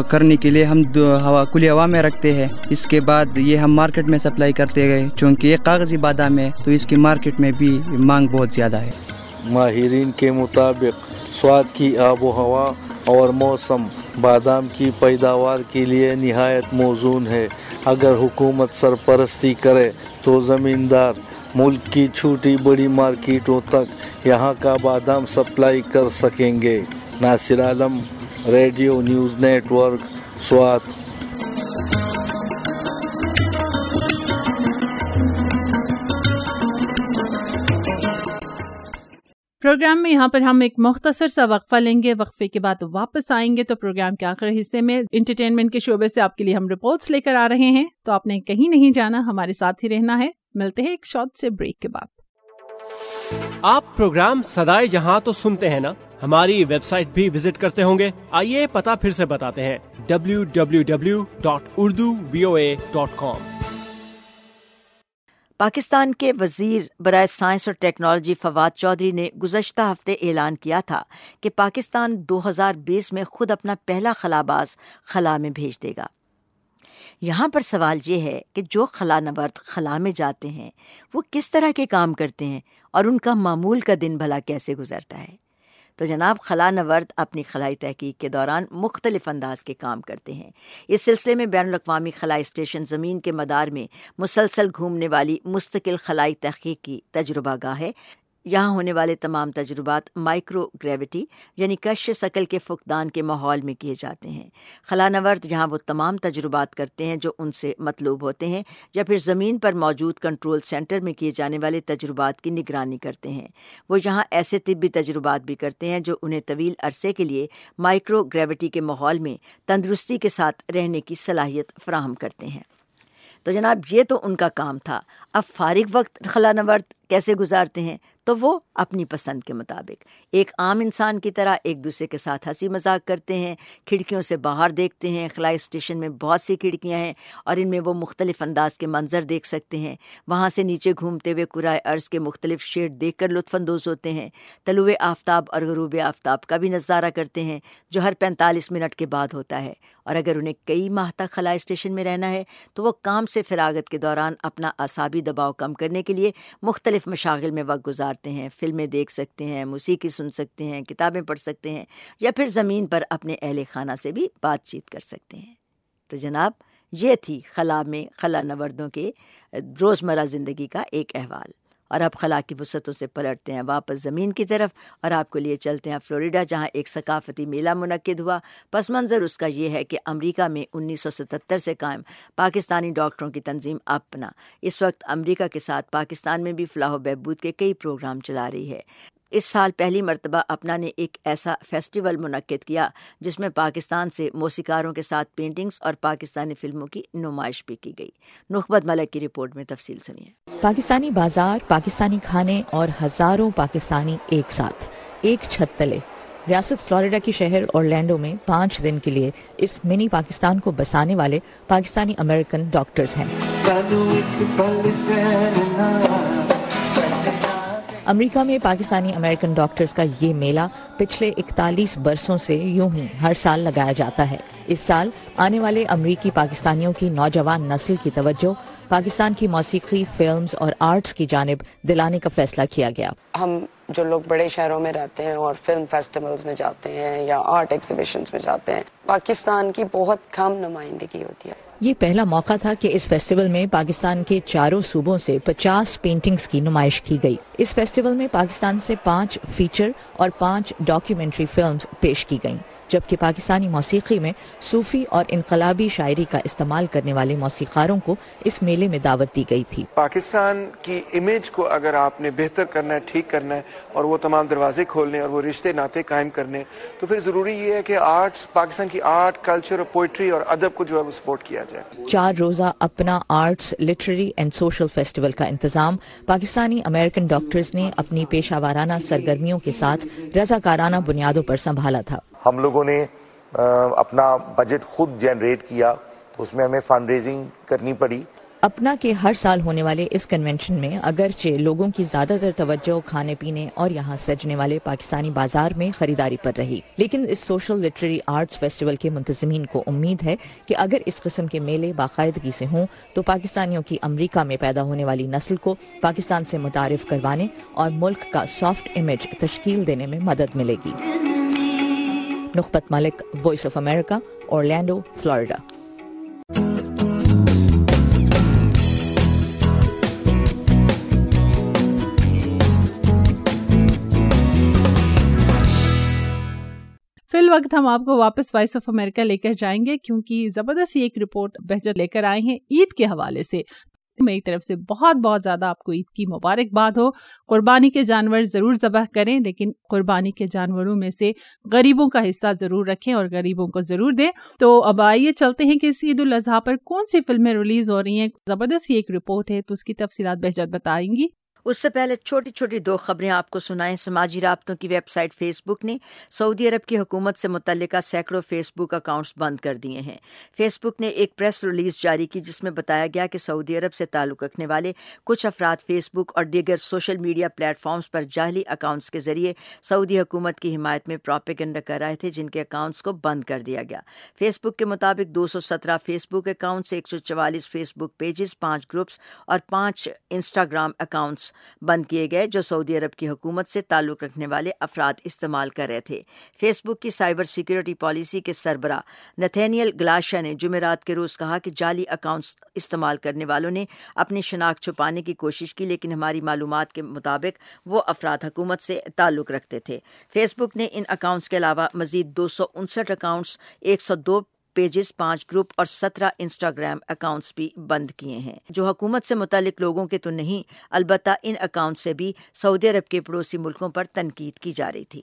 کرنے کے لیے ہم ہوا کھلی ہوا میں رکھتے ہیں۔ اس کے بعد یہ ہم مارکیٹ میں سپلائی کرتے گئے چونکہ یہ کاغذی بادام ہے تو اس کی مارکیٹ میں بھی مانگ بہت زیادہ ہے۔ ماہرین کے مطابق سواد کی آب و ہوا اور موسم بادام کی پیداوار کے لیے نہایت موزون ہے۔ اگر حکومت سرپرستی کرے تو زمیندار ملک کی چھوٹی بڑی مارکیٹوں تک یہاں کا بادام سپلائی کر سکیں گے۔ Nasir Alam, Radio News Network, Swat. Programme میں یہاں پر ہم ایک مختصر سا وقفہ لیں گے۔ وقفے کے بعد واپس آئیں گے تو پروگرام کے آخر حصے میں انٹرٹینمنٹ کے شعبے سے آپ کے لیے ہم رپورٹس لے کر آ رہے ہیں۔ تو آپ نے کہیں نہیں جانا، ہمارے ساتھ ہی رہنا ہے۔ ملتے ہیں ایک شارٹ سے بریک کے بعد۔ آپ پروگرام سدائے جہاں تو سنتے ہیں نا، ہماری ویب سائٹ بھی وزٹ کرتے ہوں گے۔ آئیے پتا پھر سے بتاتے ہیں۔ W W W dot Urdu V O A dot com Pakistan کے وزیر برائے سائنس اور ٹیکنالوجی فواد چودھری نے گزشتہ ہفتے اعلان کیا تھا کہ پاکستان دو ہزار بیس میں خود اپنا پہلا خلا باز خلا میں بھیج دے گا۔ یہاں پر سوال یہ ہے کہ جو خلا نورد خلا میں جاتے ہیں، وہ کس طرح کے کام کرتے ہیں اور ان کا معمول کا دن بھلا کیسے گزرتا ہے؟ تو جناب خلا نورد اپنی خلائی تحقیق کے دوران مختلف انداز کے کام کرتے ہیں۔ اس سلسلے میں بین الاقوامی خلائی اسٹیشن زمین کے مدار میں مسلسل گھومنے والی مستقل خلائی تحقیق کی تجربہ گاہ ہے۔ یہاں ہونے والے تمام تجربات مائکرو گریوٹی یعنی کش شکل کے فقدان کے ماحول میں کیے جاتے ہیں۔ خلا نورد یہاں وہ تمام تجربات کرتے ہیں جو ان سے مطلوب ہوتے ہیں یا پھر زمین پر موجود کنٹرول سینٹر میں کیے جانے والے تجربات کی نگرانی کرتے ہیں۔ وہ یہاں ایسے طبی تجربات بھی کرتے ہیں جو انہیں طویل عرصے کے لیے مائکرو گریوٹی کے ماحول میں تندرستی کے ساتھ رہنے کی صلاحیت فراہم کرتے ہیں۔ تو جناب، یہ تو ان کا کام تھا۔ اب فارغ وقت خلا نورد کیسے گزارتے ہیں؟ تو وہ اپنی پسند کے مطابق ایک عام انسان کی طرح ایک دوسرے کے ساتھ ہنسی مذاق کرتے ہیں، کھڑکیوں سے باہر دیکھتے ہیں، خلائی اسٹیشن میں بہت سی کھڑکیاں ہیں اور ان میں وہ مختلف انداز کے منظر دیکھ سکتے ہیں۔ وہاں سے نیچے گھومتے ہوئے قرائے عرض کے مختلف شیڈ دیکھ کر لطف اندوز ہوتے ہیں۔ طلوع آفتاب اور غروب آفتاب کا بھی نظارہ کرتے ہیں، جو ہر پینتالیس منٹ کے بعد ہوتا ہے۔ اور اگر انہیں کئی ماہ تک خلائی اسٹیشن میں رہنا ہے، تو وہ کام سے فراغت کے دوران اپنا اعصابی دباؤ کم کرنے کے لیے مختلف مشاغل میں وقت گزار مارتے ہیں، فلمیں دیکھ سکتے ہیں، موسیقی سن سکتے ہیں، کتابیں پڑھ سکتے ہیں، یا پھر زمین پر اپنے اہل خانہ سے بھی بات چیت کر سکتے ہیں۔ تو جناب، یہ تھی خلا میں، خلا نوردوں کے روزمرہ زندگی کا ایک احوال۔ اور اب خلا کی وسعتوں سے پلٹتے ہیں واپس زمین کی طرف اور آپ کو لیے چلتے ہیں فلوریڈا جہاں ایک ثقافتی میلہ منعقد ہوا۔ پس منظر اس کا یہ ہے کہ امریکہ میں انیس سو ستتر سے قائم پاکستانی ڈاکٹروں کی تنظیم اپنا۔ اس وقت امریکہ کے ساتھ پاکستان میں بھی فلاح و بہبود کے کئی پروگرام چلا رہی ہے۔ اس سال پہلی مرتبہ اپنا نے ایک ایسا فیسٹیول منعقد کیا جس میں پاکستان سے موسیقاروں کے ساتھ پینٹنگز اور پاکستانی فلموں کی نمائش بھی کی گئی۔ نخبت ملک کی رپورٹ میں تفصیل سنیے۔ پاکستانی بازار پاکستانی کھانے اور ہزاروں پاکستانی ایک ساتھ ایک چھت تلے۔ ریاست فلوریڈا کی شہر اورلینڈو میں پانچ دن کے لیے اس منی پاکستان کو بسانے والے پاکستانی امریکن ڈاکٹرز ہیں۔ امریکہ میں پاکستانی امریکن ڈاکٹرز کا یہ میلہ پچھلے اکتالیس برسوں سے یوں ہی ہر سال لگایا جاتا ہے۔ اس سال آنے والے امریکی پاکستانیوں کی نوجوان نسل کی توجہ، پاکستان کی موسیقی، فلمز اور آرٹس کی جانب دلانے کا فیصلہ کیا گیا۔ ہم جو لوگ بڑے شہروں میں رہتے ہیں اور فلم فیسٹیولز میں جاتے ہیں یا آرٹ ایگزیبیشنز میں جاتے ہیں، پاکستان کی بہت کم نمائندگی ہوتی ہے۔ یہ پہلا موقع تھا کہ اس فیسٹیول میں پاکستان کے چاروں صوبوں سے پچاس پینٹنگز کی نمائش کی گئی۔ اس فیسٹیول میں پاکستان سے پانچ فیچر اور پانچ ڈاکیومنٹری فلمز پیش کی گئیں۔ جبکہ پاکستانی موسیقی میں صوفی اور انقلابی شاعری کا استعمال کرنے والے موسیقاروں کو اس میلے میں دعوت دی گئی تھی۔ پاکستان کی امیج کو اگر آپ نے بہتر کرنا ہے ٹھیک کرنا ہے اور وہ تمام دروازے کھولنے اور وہ رشتے ناطے قائم کرنے تو پھر ضروری یہ ہے کہ آرٹس پاکستان کی آرٹ کلچر اور پوئٹری اور ادب کو جو ہے وہ سپورٹ کیا جائے۔ چار روزہ اپنا arts literary and social festival کا انتظام پاکستانی امریکن ڈاکٹرز نے اپنی پیشہ وارانہ سرگرمیوں کے ساتھ رضاکارانہ بنیادوں پر سنبھالا تھا۔ ہم لوگوں نے اپنا بجٹ خود جنریٹ کیا، تو اس میں ہمیں فنڈ ریزنگ کرنی پڑی۔ اپنا کے ہر سال ہونے والے اس کنونشن میں، اگرچہ لوگوں کی زیادہ تر توجہ کھانے پینے اور یہاں سجنے والے پاکستانی بازار میں خریداری پر رہی۔ لیکن اس سوشل لٹری آرٹس فیسٹیول کے منتظمین کو امید ہے کہ اگر اس قسم کے میلے باقاعدگی سے ہوں، تو پاکستانیوں کی امریکہ میں پیدا ہونے والی نسل کو پاکستان سے متعارف کروانے اور ملک کا سافٹ امیج تشکیل دینے میں مدد ملے گی۔ Nukhbat Malik Voice of America Orlando Florida فی الوقت ہم آپ کو واپس وائس آف امریکہ لے کر جائیں گے کیونکہ زبردست ایک رپورٹ بہجت لے کر آئے ہیں عید کے حوالے سے۔ میری طرف سے بہت بہت زیادہ آپ کو عید کی مبارکباد ہو۔ قربانی کے جانور ضرور ذبح کریں، لیکن قربانی کے جانوروں میں سے غریبوں کا حصہ ضرور رکھیں اور غریبوں کو ضرور دیں۔ تو اب آئیے چلتے ہیں کہ اس عید الاضحیٰ پر کون سی فلمیں ریلیز ہو رہی ہیں۔ زبردست ایک رپورٹ ہے، تو اس کی تفصیلات بہجت بتائیں گی۔ اس سے پہلے چھوٹی چھوٹی دو خبریں آپ کو سنائیں۔ سماجی رابطوں کی ویب سائٹ فیس بک نے سعودی عرب کی حکومت سے متعلقہ سینکڑوں فیس بک اکاؤنٹس بند کر دیے ہیں۔ فیس بک نے ایک پریس ریلیز جاری کی جس میں بتایا گیا کہ سعودی عرب سے تعلق رکھنے والے کچھ افراد فیس بک اور دیگر سوشل میڈیا پلیٹ فارمز پر جعلی اکاؤنٹس کے ذریعے سعودی حکومت کی حمایت میں پراپیگنڈا کر رہے تھے، جن کے اکاؤنٹس کو بند کر دیا گیا۔ فیس بک کے مطابق دو سو سترہ فیس بک اکاؤنٹس، ایک سو چوالیس فیس بک پیجز، پانچ گروپس اور پانچ انسٹاگرام اکاؤنٹس بند کیے گئے جو سعودی عرب کی حکومت سے تعلق رکھنے والے افراد استعمال کر رہے تھے۔ فیس بک کی سائبر سیکورٹی پالیسی کے سربراہ نتھینیل گلاشا نے جمعرات کے روز کہا کہ جعلی اکاؤنٹس استعمال کرنے والوں نے اپنی شناخت چھپانے کی کوشش کی، لیکن ہماری معلومات کے مطابق وہ افراد حکومت سے تعلق رکھتے تھے۔ فیس بک نے ان اکاؤنٹس کے علاوہ مزید دو سو انسٹھ اکاؤنٹس، ایک سو دو پیجز پانچ گروپ اور سترہ انسٹاگرام اکاؤنٹس بھی بند کیے ہیں۔ جو حکومت سے متعلق لوگوں کے تو نہیں، البتہ ان اکاؤنٹ سے بھی سعودی عرب کے پڑوسی ملکوں پر تنقید کی جا رہی تھی۔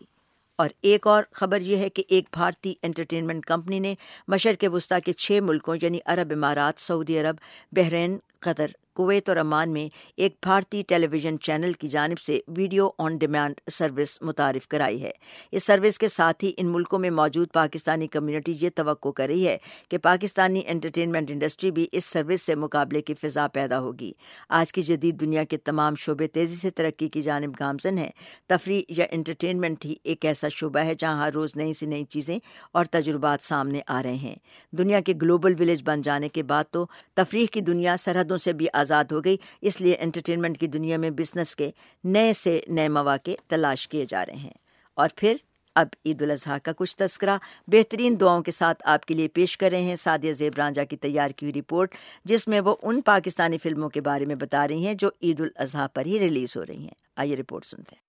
اور ایک اور خبر یہ ہے کہ ایک بھارتی انٹرٹینمنٹ کمپنی نے مشرق وسطی کے چھ ملکوں یعنی عرب امارات، سعودی عرب، بحرین، قطر کویت اور امان میں ایک بھارتی ٹیلی ویژن چینل کی جانب سے ویڈیو آن ڈیمانڈ سروس متعارف کرائی ہے۔ اس سروس کے ساتھ ہی ان ملکوں میں موجود پاکستانی کمیونٹی یہ توقع کر رہی ہے کہ پاکستانی انٹرٹینمنٹ انڈسٹری بھی اس سروس سے مقابلے کی فضا پیدا ہوگی۔ آج کی جدید دنیا کے تمام شعبے تیزی سے ترقی کی جانب گامزن ہیں۔ تفریح یا انٹرٹینمنٹ ہی ایک ایسا شعبہ ہے جہاں ہر روز نئی سی نئی چیزیں اور تجربات سامنے آ رہے ہیں۔ دنیا کے گلوبل ولیج بن جانے کے بعد تو تفریح کی دنیا سرحدوں سے بھی آزاد ہو گئی۔ اس لیے انٹرٹینمنٹ کی دنیا میں بزنس کے نئے سے نئے مواقع تلاش کیے جا رہے ہیں۔ اور پھر اب عید الاضحیٰ کا کچھ تذکرہ بہترین دعاؤں کے ساتھ آپ کے لیے پیش کر رہے ہیں۔ سعدیہ زیب رانجا کی تیار کی ہوئی رپورٹ، جس میں وہ ان پاکستانی فلموں کے بارے میں بتا رہی ہیں جو عید الاضحیٰ پر ہی ریلیز ہو رہی ہیں۔ آئیے رپورٹ سنتے ہیں۔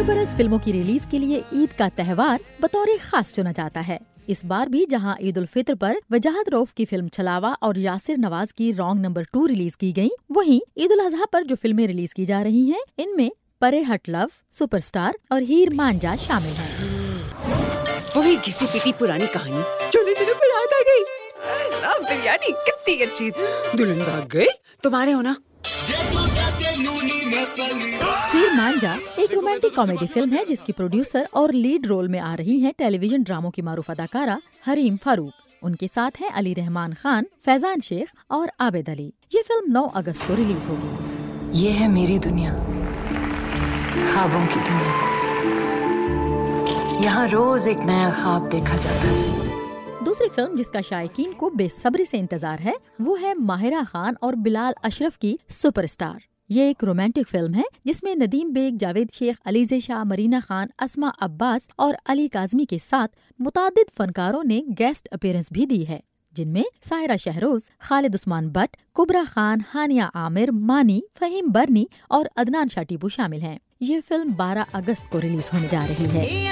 ہر برس فلموں کی ریلیز کے لیے عید کا تہوار بطور خاص چنا جاتا ہے۔ اس بار بھی جہاں عید الفطر پر وجاہت روف کی فلم چھلاوا اور یاسر نواز کی رانگ نمبر ٹو ریلیز کی گئی وہیں عید الاضحیٰ پر جو فلمیں ریلیز کی جا رہی ہیں ان میں پرے ہٹ لو سپر سٹار اور ہیر مانجا شامل ہیں۔ وہی گھسی پٹی پرانی کہانی۔ چلے چلے پھر یاد آ گئی۔ بریانی کتنی اچھی۔ دلہن بھاگ گئی تمہارے ہونا۔ ہیر مانجا ایک رومانٹک کامیڈی فلم ہے جس کی پروڈیوسر اور لیڈ رول میں آ رہی ہیں ٹیلی ویژن ڈراموں کی معروف اداکارہ حریم فاروق۔ ان کے ساتھ ہیں علی رحمان خان فیضان شیخ اور عابد علی۔ یہ فلم نو اگست کو ریلیز ہوگی۔ یہ ہے میری دنیا۔ خوابوں کی دنیا۔ یہاں روز ایک نیا خواب دیکھا جاتا ہے۔ دوسری فلم جس کا شائقین کو بے صبری سے انتظار ہے وہ ہے ماہرہ خان اور بلال اشرف کی سپر اسٹار۔ یہ ایک رومانٹک فلم ہے جس میں ندیم بیگ، جاوید شیخ علیز شاہ مرینا خان اسما عباس اور علی کاظمی کے ساتھ متعدد فنکاروں نے گیسٹ اپیرنس بھی دی ہے، جن میں سائرہ شہروز، خالد عثمان بٹ، کبرا خان، ہانیہ عامر، مانی، فہیم برنی اور ادنان شاٹیبو شامل ہیں۔ یہ فلم بارہ اگست کو ریلیز ہونے جا رہی ہے۔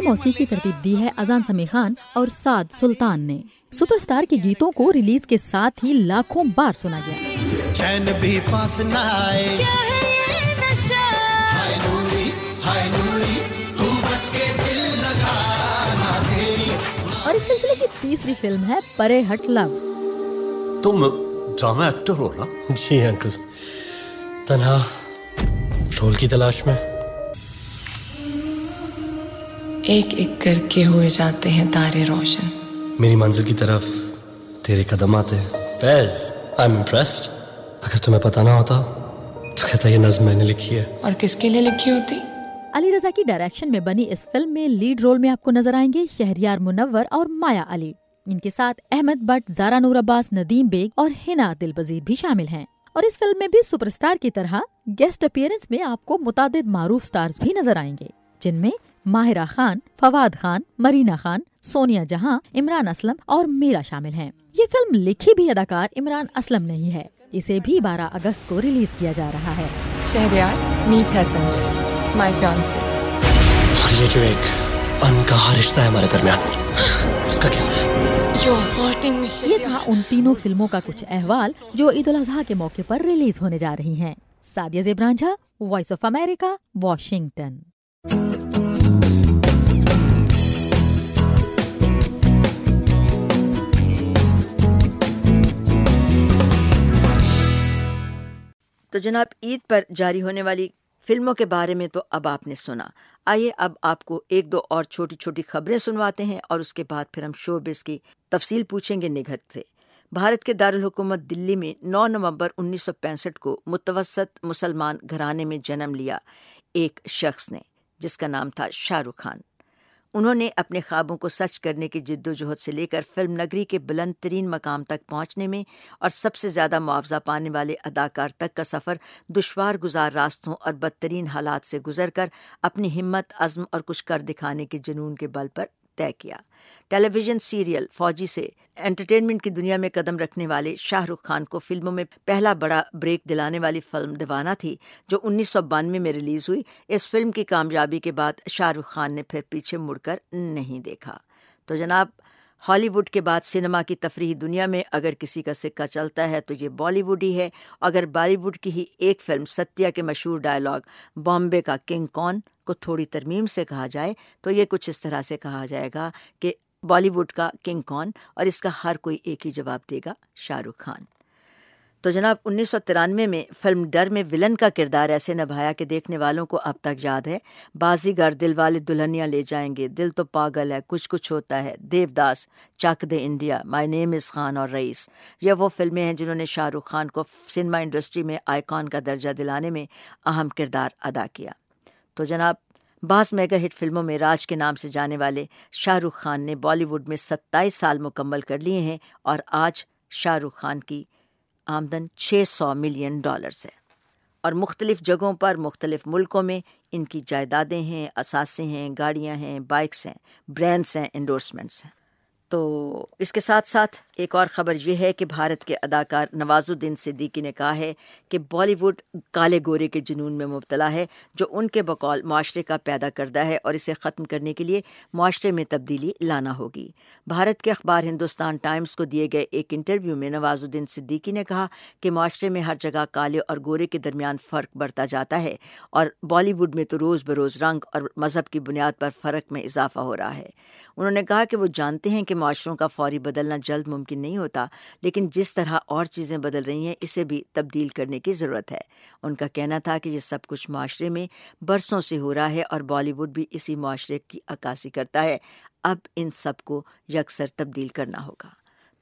کی موسیقی ترتیب دی ہے ازان سمی خان اور سعد سلطان نے۔ سپر سٹار کے گیتوں کو ریلیز کے ساتھ ہی لاکھوں بار سنا گیا۔ چین بھی پاس نہ آئے۔ کیا ہے یہ نشہ؟ ہائے نوری ہائے نوری تو بچ کے دل لگا نہ تیری۔ اور اس سلسلے کی تیسری فلم ہے پرے ہٹ لو۔ تم ڈرامہ ایکٹر ہو نا؟ جی انکل تنہا رول کی تلاش میں۔ ایک ایک کر کے ہوئے جاتے ہیں تارے روشن۔ میری منزل کی طرف تیرے قدم آتے ہیں۔ فیض آئی ایم امپریسڈ اگر تمہیں پتا نہ ہوتا تو کہتا یہ نظم میں نے لکھی ہے۔ اور کس کے لیے لکھی ہوتی؟ علی رضا کی ڈائریکشن میں بنی اس فلم میں لیڈ رول میں آپ کو نظر آئیں گے شہریار منور اور مایا علی۔ ان کے ساتھ احمد بٹ زارا نور عباس ندیم بیگ اور ہنا دل بزیر بھی شامل ہیں۔ اور اس فلم میں بھی سپر سٹار کی طرح گیسٹ اپیئرنس میں آپ کو متعدد معروف سٹارز بھی نظر آئیں گے جن میں ماہرہ خان فواد خان مرینا خان سونیا جہاں عمران اسلم اور میرا شامل ہیں۔ یہ فلم لکھی بھی اداکار عمران اسلم نہیں ہے۔ اسے بھی بارہ اگست کو ریلیز کیا جا رہا ہے۔ شہریار میٹ حسن مائی فیانسے اور یہ جو ایک انکہا رشتہ ہے ہمارے درمیان اس کا کیا؟ یہ تھا ان تینوں فلموں کا کچھ احوال جو عید الاضحیٰ کے موقع پر ریلیز ہونے جا رہی ہیں۔ سادیہ زبرانجھا وائس آف امریکہ واشنگٹن تو جناب، عید پر جاری ہونے والی فلموں کے بارے میں تو اب آپ نے سنا۔ آئیے اب آپ کو ایک دو اور چھوٹی چھوٹی خبریں سنواتے ہیں اور اس کے بعد پھر ہم شو بز کی تفصیل پوچھیں گے نگہت سے۔ بھارت کے دارالحکومت دلی میں نو نومبر انیس سو پینسٹھ کو متوسط مسلمان گھرانے میں جنم لیا ایک شخص نے، جس کا نام تھا شاہ رخ خان۔ انہوں نے اپنے خوابوں کو سچ کرنے کی جد و جہد سے لے کر فلم نگری کے بلند ترین مقام تک پہنچنے میں اور سب سے زیادہ معاوضہ پانے والے اداکار تک کا سفر دشوار گزار راستوں اور بدترین حالات سے گزر کر اپنی ہمت، عزم اور کچھ کر دکھانے کے جنون کے بل پر طے کیا۔ ٹیلی ویژن سیریل فوجی سے انٹرٹینمنٹ کی دنیا میں قدم رکھنے والے شاہ رخ خان کو فلموں میں پہلا بڑا بریک دلانے والی فلم دیوانہ تھی، جو انیس سو بانوے میں ریلیز ہوئی۔ اس فلم کی کامیابی کے بعد شاہ رخ خان نے پھر پیچھے مڑ کر نہیں دیکھا۔ تو جناب ہالی ووڈ کے بعد سینما کی تفریحی دنیا میں اگر کسی کا سکہ چلتا ہے تو یہ بالی ووڈ ہی ہے۔ اگر بالی ووڈ کی ہی ایک فلم ستیہ کے مشہور ڈائلاگ بامبے کا کنگ کون کو تھوڑی ترمیم سے کہا جائے تو یہ کچھ اس طرح سے کہا جائے گا کہ بالی ووڈ کا کنگ کون اور اس کا ہر کوئی ایک ہی جواب دے گا شاہ رخ خان۔ تو جناب انیس سو ترانوے میں فلم ڈر میں ولن کا کردار ایسے نبھایا کہ دیکھنے والوں کو اب تک یاد ہے۔ بازیگر دل والے دلہنیا لے جائیں گے۔ دل تو پاگل ہے، کچھ کچھ ہوتا ہے۔ Devdas Chak De India, my name is Khan اور رئیس۔ یہ وہ فلمیں ہیں جنہوں نے شاہ رخ خان کو سنیما انڈسٹری میں آئی کان کا درجہ دلانے میں اہم کردار ادا کیا۔ تو جناب، بعض میگا ہٹ فلموں میں راج کے نام سے جانے والے شاہ رخ خان نے بالی ووڈ میں ستائیس سال مکمل کر لیے ہیں اور آج شاہ رخ خان کی آمدن چھ سو ملین ڈالرز ہے۔ اور مختلف جگہوں پر مختلف ملکوں میں ان کی جائیدادیں ہیں اثاثے ہیں، گاڑیاں ہیں، بائکس ہیں برینڈس ہیں انڈورسمنٹس ہیں۔ تو اس کے ساتھ ساتھ ایک اور خبر یہ ہے کہ بھارت کے اداکار نواز الدین صدیقی نے کہا ہے کہ بالی ووڈ کالے گورے کے جنون میں مبتلا ہے، جو ان کے بقول معاشرے کا پیدا کردہ ہے اور اسے ختم کرنے کے لیے معاشرے میں تبدیلی لانا ہوگی۔ بھارت کے اخبار ہندوستان ٹائمز کو دیے گئے ایک انٹرویو میں نواز الدین صدیقی نے کہا کہ معاشرے میں ہر جگہ کالے اور گورے کے درمیان فرق بڑھتا جاتا ہے اور بالی ووڈ میں تو روز بروز رنگ اور مذہب کی بنیاد پر فرق میں اضافہ ہو رہا ہے۔ انہوں نے کہا کہ وہ جانتے ہیں کہ معاشروں کا فوری بدلنا جلد ممکن نہیں ہوتا، لیکن جس طرح اور چیزیں بدل رہی ہیں، اسے بھی تبدیل کرنے کی ضرورت ہے۔ ان کا کہنا تھا کہ یہ سب کچھ معاشرے میں برسوں سے ہو رہا ہے اور بالی ووڈ بھی اسی معاشرے کی عکاسی کرتا ہے۔ اب ان سب کو یکسر تبدیل کرنا ہوگا۔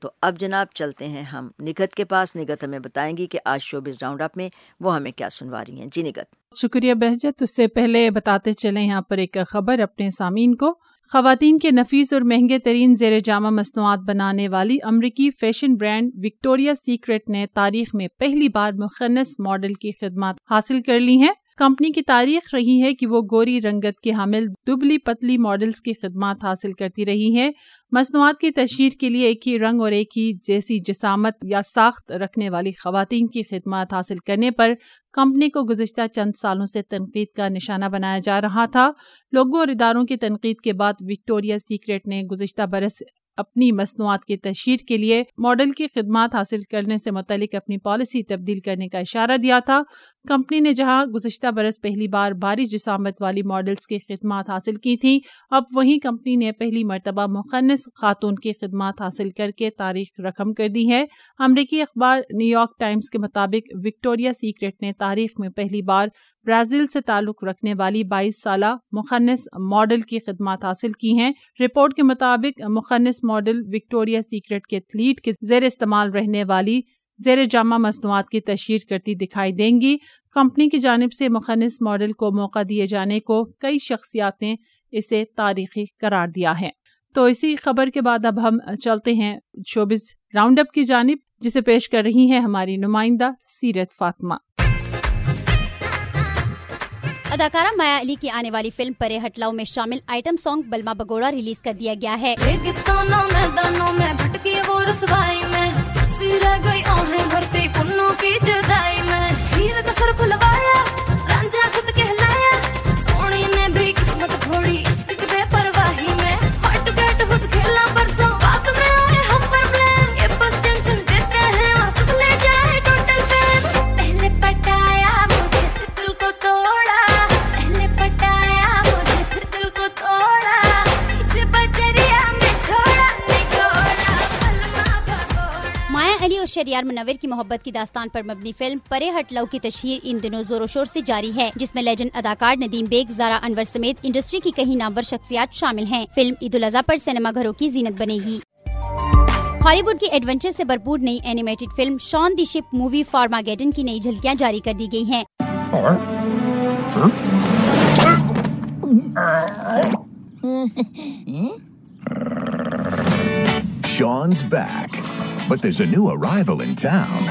تو اب جناب چلتے ہیں ہم۔ نگت کے پاس نگت ہمیں بتائیں گی کہ آج شوبز راؤنڈ اپ میں وہ ہمیں کیا سنوا رہی ہیں۔ جی نگت شکریہ بہجت۔ اس سے پہلے بتاتے چلیں یہاں پر ایک خبر اپنے سامعین کو۔ خواتین کے نفیس اور مہنگے ترین زیر جامع مصنوعات بنانے والی امریکی فیشن برانڈ وکٹوریا سیکرٹ نے تاریخ میں پہلی بار مخنص ماڈل کی خدمات حاصل کر لی ہیں۔ کمپنی کی تاریخ رہی ہے کہ وہ گوری رنگت کے حامل دبلی پتلی ماڈلز کی خدمات حاصل کرتی رہی ہے مصنوعات کی تشہیر کے لیے ایک ہی رنگ اور ایک ہی جیسی جسامت یا ساخت رکھنے والی خواتین کی خدمات حاصل کرنے پر کمپنی کو گزشتہ چند سالوں سے تنقید کا نشانہ بنایا جا رہا تھا۔ لوگوں اور اداروں کی تنقید کے بعد وکٹوریا سیکریٹ نے گزشتہ برس اپنی مصنوعات کی تشہیر کے لیے ماڈل کی خدمات حاصل کرنے سے متعلق اپنی پالیسی تبدیل کرنے کا اشارہ دیا تھا۔ کمپنی نے جہاں گزشتہ برس پہلی بار باری جسامت والی ماڈلز کی خدمات حاصل کی تھیں، اب وہیں کمپنی نے پہلی مرتبہ مخنص خاتون کی خدمات حاصل کر کے تاریخ رقم کر دی ہے۔ امریکی اخبار نیو یارک ٹائمز کے مطابق وکٹوریا سیکریٹ نے تاریخ میں پہلی بار برازیل سے تعلق رکھنے والی بائیس سالہ مخنص ماڈل کی خدمات حاصل کی ہیں۔ رپورٹ کے مطابق مخنص ماڈل وکٹوریا سیکرٹ کے ایتھلیٹ کے زیر استعمال رہنے والی زیر جامع مصنوعات کی تشہیر کرتی دکھائی دیں گی۔ کمپنی کی جانب سے مخنص ماڈل کو موقع دیے جانے کو کئی شخصیات نے اسے تاریخی قرار دیا ہے۔ تو اسی خبر کے بعد اب ہم چلتے ہیں شوبز راؤنڈ اپ کی جانب، جسے پیش کر رہی ہیں ہماری نمائندہ سیرت فاطمہ۔ اداکارہ مایا علی کی آنے والی فلم پرے ہٹلاؤں میں شامل item song Balma Bagoda release کر دیا گیا ہے۔ کی جدائی شریار منور کی محبت کی داستان پر مبنی فلم پرے ہٹ لو کی تشہیر ان دنوں زور و شور سے جاری ہے جس میں لیجنڈ اداکار ندیم بیگ زارا انور سمیت انڈسٹری کی کئی نامور شخصیات شامل ہیں۔ فلم عید الاضحیٰ پر سینما گھروں کی زینت بنے گی۔ ہالی ووڈ کی ایڈونچر سے بھرپور نئی اینیمیٹڈ فلم شان دی شپ مووی فارما گیڈن کی نئی جھلکیاں جاری کر دی گئی ہیں۔ Sean's back, but there's a new arrival in town.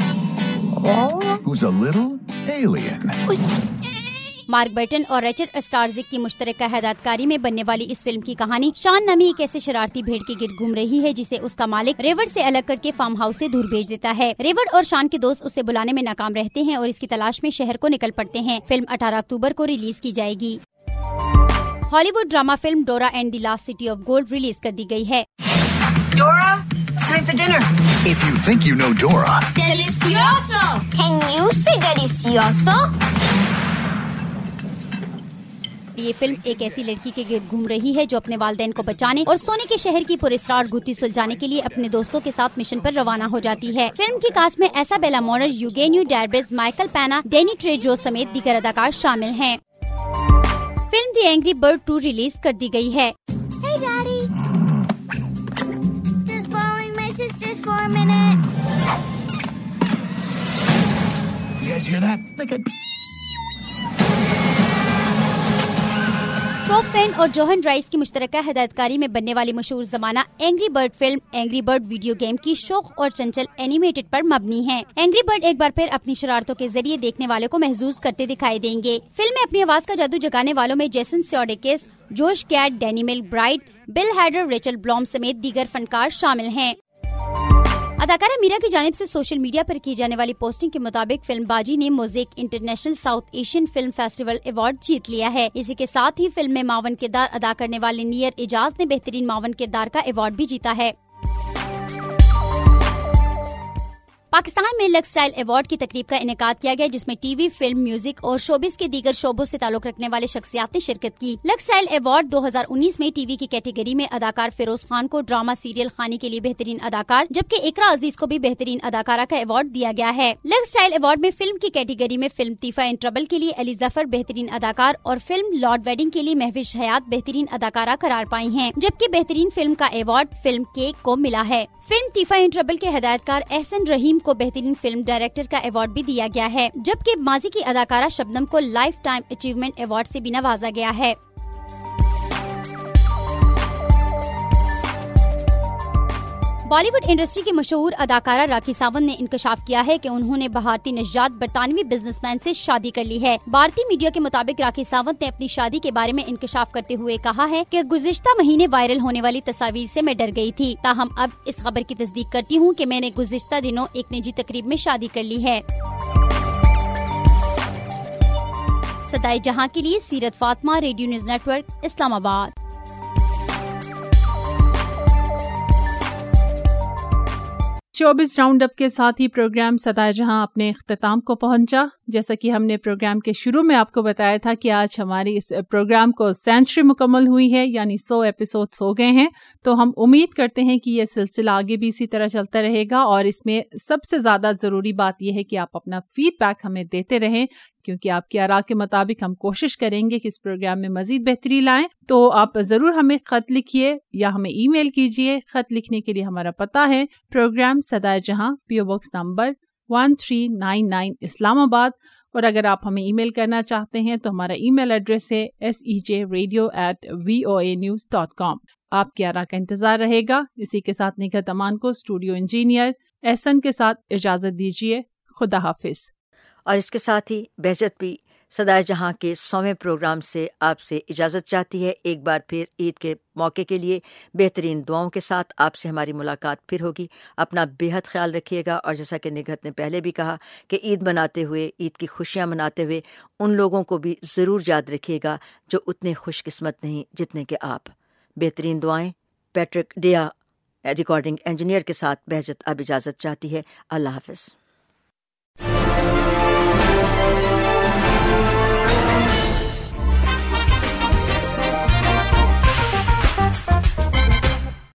Who's a little alien. Mark Burton اور ریچرڈ اسٹارزک کی مشترکہ ہدایت کاری میں بننے والی اس فلم کی کہانی شان نامی ایک ایسے شرارتی بھیڑ کے گرد گھوم رہی ہے جسے اس کا مالک ریورڈ سے الگ کر کے فارم ہاؤس سے دور بھیج دیتا ہے۔ ریورڈ اور شان کے دوست اسے بلانے میں ناکام رہتے ہیں اور اس کی تلاش میں شہر کو نکل پڑتے ہیں۔ فلم اٹھارہ اکتوبر کو ریلیز کی جائے گی۔ Hollywood drama film Dora and the lost city of gold release کر دی گئی ہے۔ Time for dinner. If you think you know Dora, Delicioso! Can you say delicioso? یہ فلم ایک ایسی لڑکی کے گرد گھوم رہی ہے جو اپنے والدین کو بچانے اور سونے کے شہر کی پرسرار گھتی سلجھانے کے لیے اپنے دوستوں کے ساتھ مشن پر روانہ ہو جاتی ہے فلم کی کاسٹ میں ایسا بیلا مورر یوگینیو ڈیربرز مائیکل پینا ڈینی ٹریجو سمیت دیگر اداکار شامل ہیں film the angry bird two release کر دی گئی ہے a minute. you guys hear that? Like a شوک پین اور جوہن رائس کی مشترکہ ہدایت کاری میں بننے والی مشہور زمانہ angry bird film angry bird video game کی شوق اور چنچل اینیمیٹڈ پر مبنی ہے اینگری برڈ ایک بار پھر اپنی شرارتوں کے ذریعے دیکھنے والوں کو محظوظ کرتے دکھائی دیں گے فلم میں اپنی آواز کا جادو جگانے والوں میں Jason Sudeikis Josh Gad Danny McBride Bill Hader Rachel Bloom سمیت دیگر فنکار شامل ہیں اداکارہ میرا کی جانب سے سوشل میڈیا پر کی جانے والی پوسٹنگ کے مطابق فلم باجی نے Mosaic International South Asian Film Festival award جیت لیا ہے۔ اسی کے ساتھ ہی فلم میں معاون کردار ادا کرنے والے نیئر اجاز نے بہترین معاون کردار کا ایوارڈ بھی جیتا ہے۔ پاکستان میں لگ سٹائل ایوارڈ کی تقریب کا انعقاد کیا گیا، جس میں ٹی وی، فلم، میوزک اور شوبز کے دیگر شعبوں سے تعلق رکھنے والے شخصیات نے شرکت کی۔ لگ سٹائل ایوارڈ دو ہزار انیس میں ٹی وی کی کیٹیگری میں اداکار فیروز خان کو ڈراما سیریل خانی کے لیے بہترین اداکار، جبکہ اقرا عزیز کو بھی بہترین اداکارہ کا ایوارڈ دیا گیا ہے۔ لگ سٹائل ایوارڈ میں فلم کی کیٹیگری میں فلم تیفا ان ٹربل کے لیے علی ظفر بہترین اداکار اور فلم لارڈ ویڈنگ کے لیے محوش حیات بہترین اداکارہ قرار پائی ہیں، جبکہ بہترین فلم کا ایوارڈ فلم کیک کو ملا ہے۔ فلم تیفا ان ٹربل کے ہدایت کار احسن رحیم کو بہترین فلم ڈائریکٹر کا ایوارڈ بھی دیا گیا ہے، جبکہ ماضی کی اداکارہ شبنم کو لائف ٹائم اچیومنٹ ایوارڈ سے بھی نوازا گیا ہے۔ بالی ووڈ انڈسٹری کی مشہور اداکارہ راکھی ساونت نے انکشاف کیا ہے کہ انہوں نے بھارتی نژاد برطانوی بزنس مین سے شادی کر لی ہے۔ بھارتی میڈیا کے مطابق راکھی ساونت نے اپنی شادی کے بارے میں انکشاف کرتے ہوئے کہا ہے کہ گزشتہ مہینے وائرل ہونے والی تصاویر سے میں ڈر گئی تھی۔ تاہم، اب اس خبر کی تصدیق کرتی ہوں کہ میں نے گزشتہ دنوں ایک نجی تقریب میں شادی کر لی ہے۔ سدائی جہاں کے لیے Seerat Fatima, radio news network, Islamabad. چوبیس راؤنڈ اپ کے ساتھ ہی پروگرام سدا جہاں اپنے اختتام کو پہنچا، جیسا کہ ہم نے پروگرام کے شروع میں آپ کو بتایا تھا کہ آج ہماری اس پروگرام کو سینچری مکمل ہوئی ہے یعنی سو ایپیسوڈس ہو گئے ہیں۔ تو ہم امید کرتے ہیں کہ یہ سلسلہ آگے بھی اسی طرح چلتا رہے گا اور اس میں سب سے زیادہ ضروری بات یہ ہے کہ آپ اپنا فیڈ بیک ہمیں دیتے رہیں۔ کیونکہ آپ کے آرا کے مطابق ہم کوشش کریں گے کہ اس پروگرام میں مزید بہتری لائیں، تو آپ ضرور ہمیں خط لکھیے یا ہمیں ای میل کیجیے۔ خط لکھنے کے لیے ہمارا پتہ ہے programme Sadaye Jahan PO box number one three nine nine Islamabad. اور اگر آپ ہمیں ای میل کرنا چاہتے ہیں تو ہمارا ای میل ایڈریس ہے S E J radio at V O A news dot com آپ کے آرا کا انتظار رہے گا۔ اسی کے ساتھ نگہت امان کو اسٹوڈیو انجینئر احسن کے ساتھ اجازت دیجیے۔ خدا حافظ۔ اور اس کے ساتھ ہی بہجت بھی سدائے جہاں کے سویں پروگرام سے آپ سے اجازت چاہتی ہے، ایک بار پھر عید کے موقع کے لیے بہترین دعاؤں کے ساتھ آپ سے ہماری ملاقات پھر ہوگی۔ اپنا بے حد خیال رکھیے گا اور جیسا کہ نگہت نے پہلے بھی کہا کہ عید مناتے ہوئے، عید کی خوشیاں مناتے ہوئے ان لوگوں کو بھی ضرور یاد رکھیے گا جو اتنے خوش قسمت نہیں جتنے کہ آپ۔ بہترین دعائیں، پیٹرک ڈیا ریکارڈنگ انجینئر کے ساتھ بہجت اب اجازت چاہتی ہے۔ اللہ حافظ۔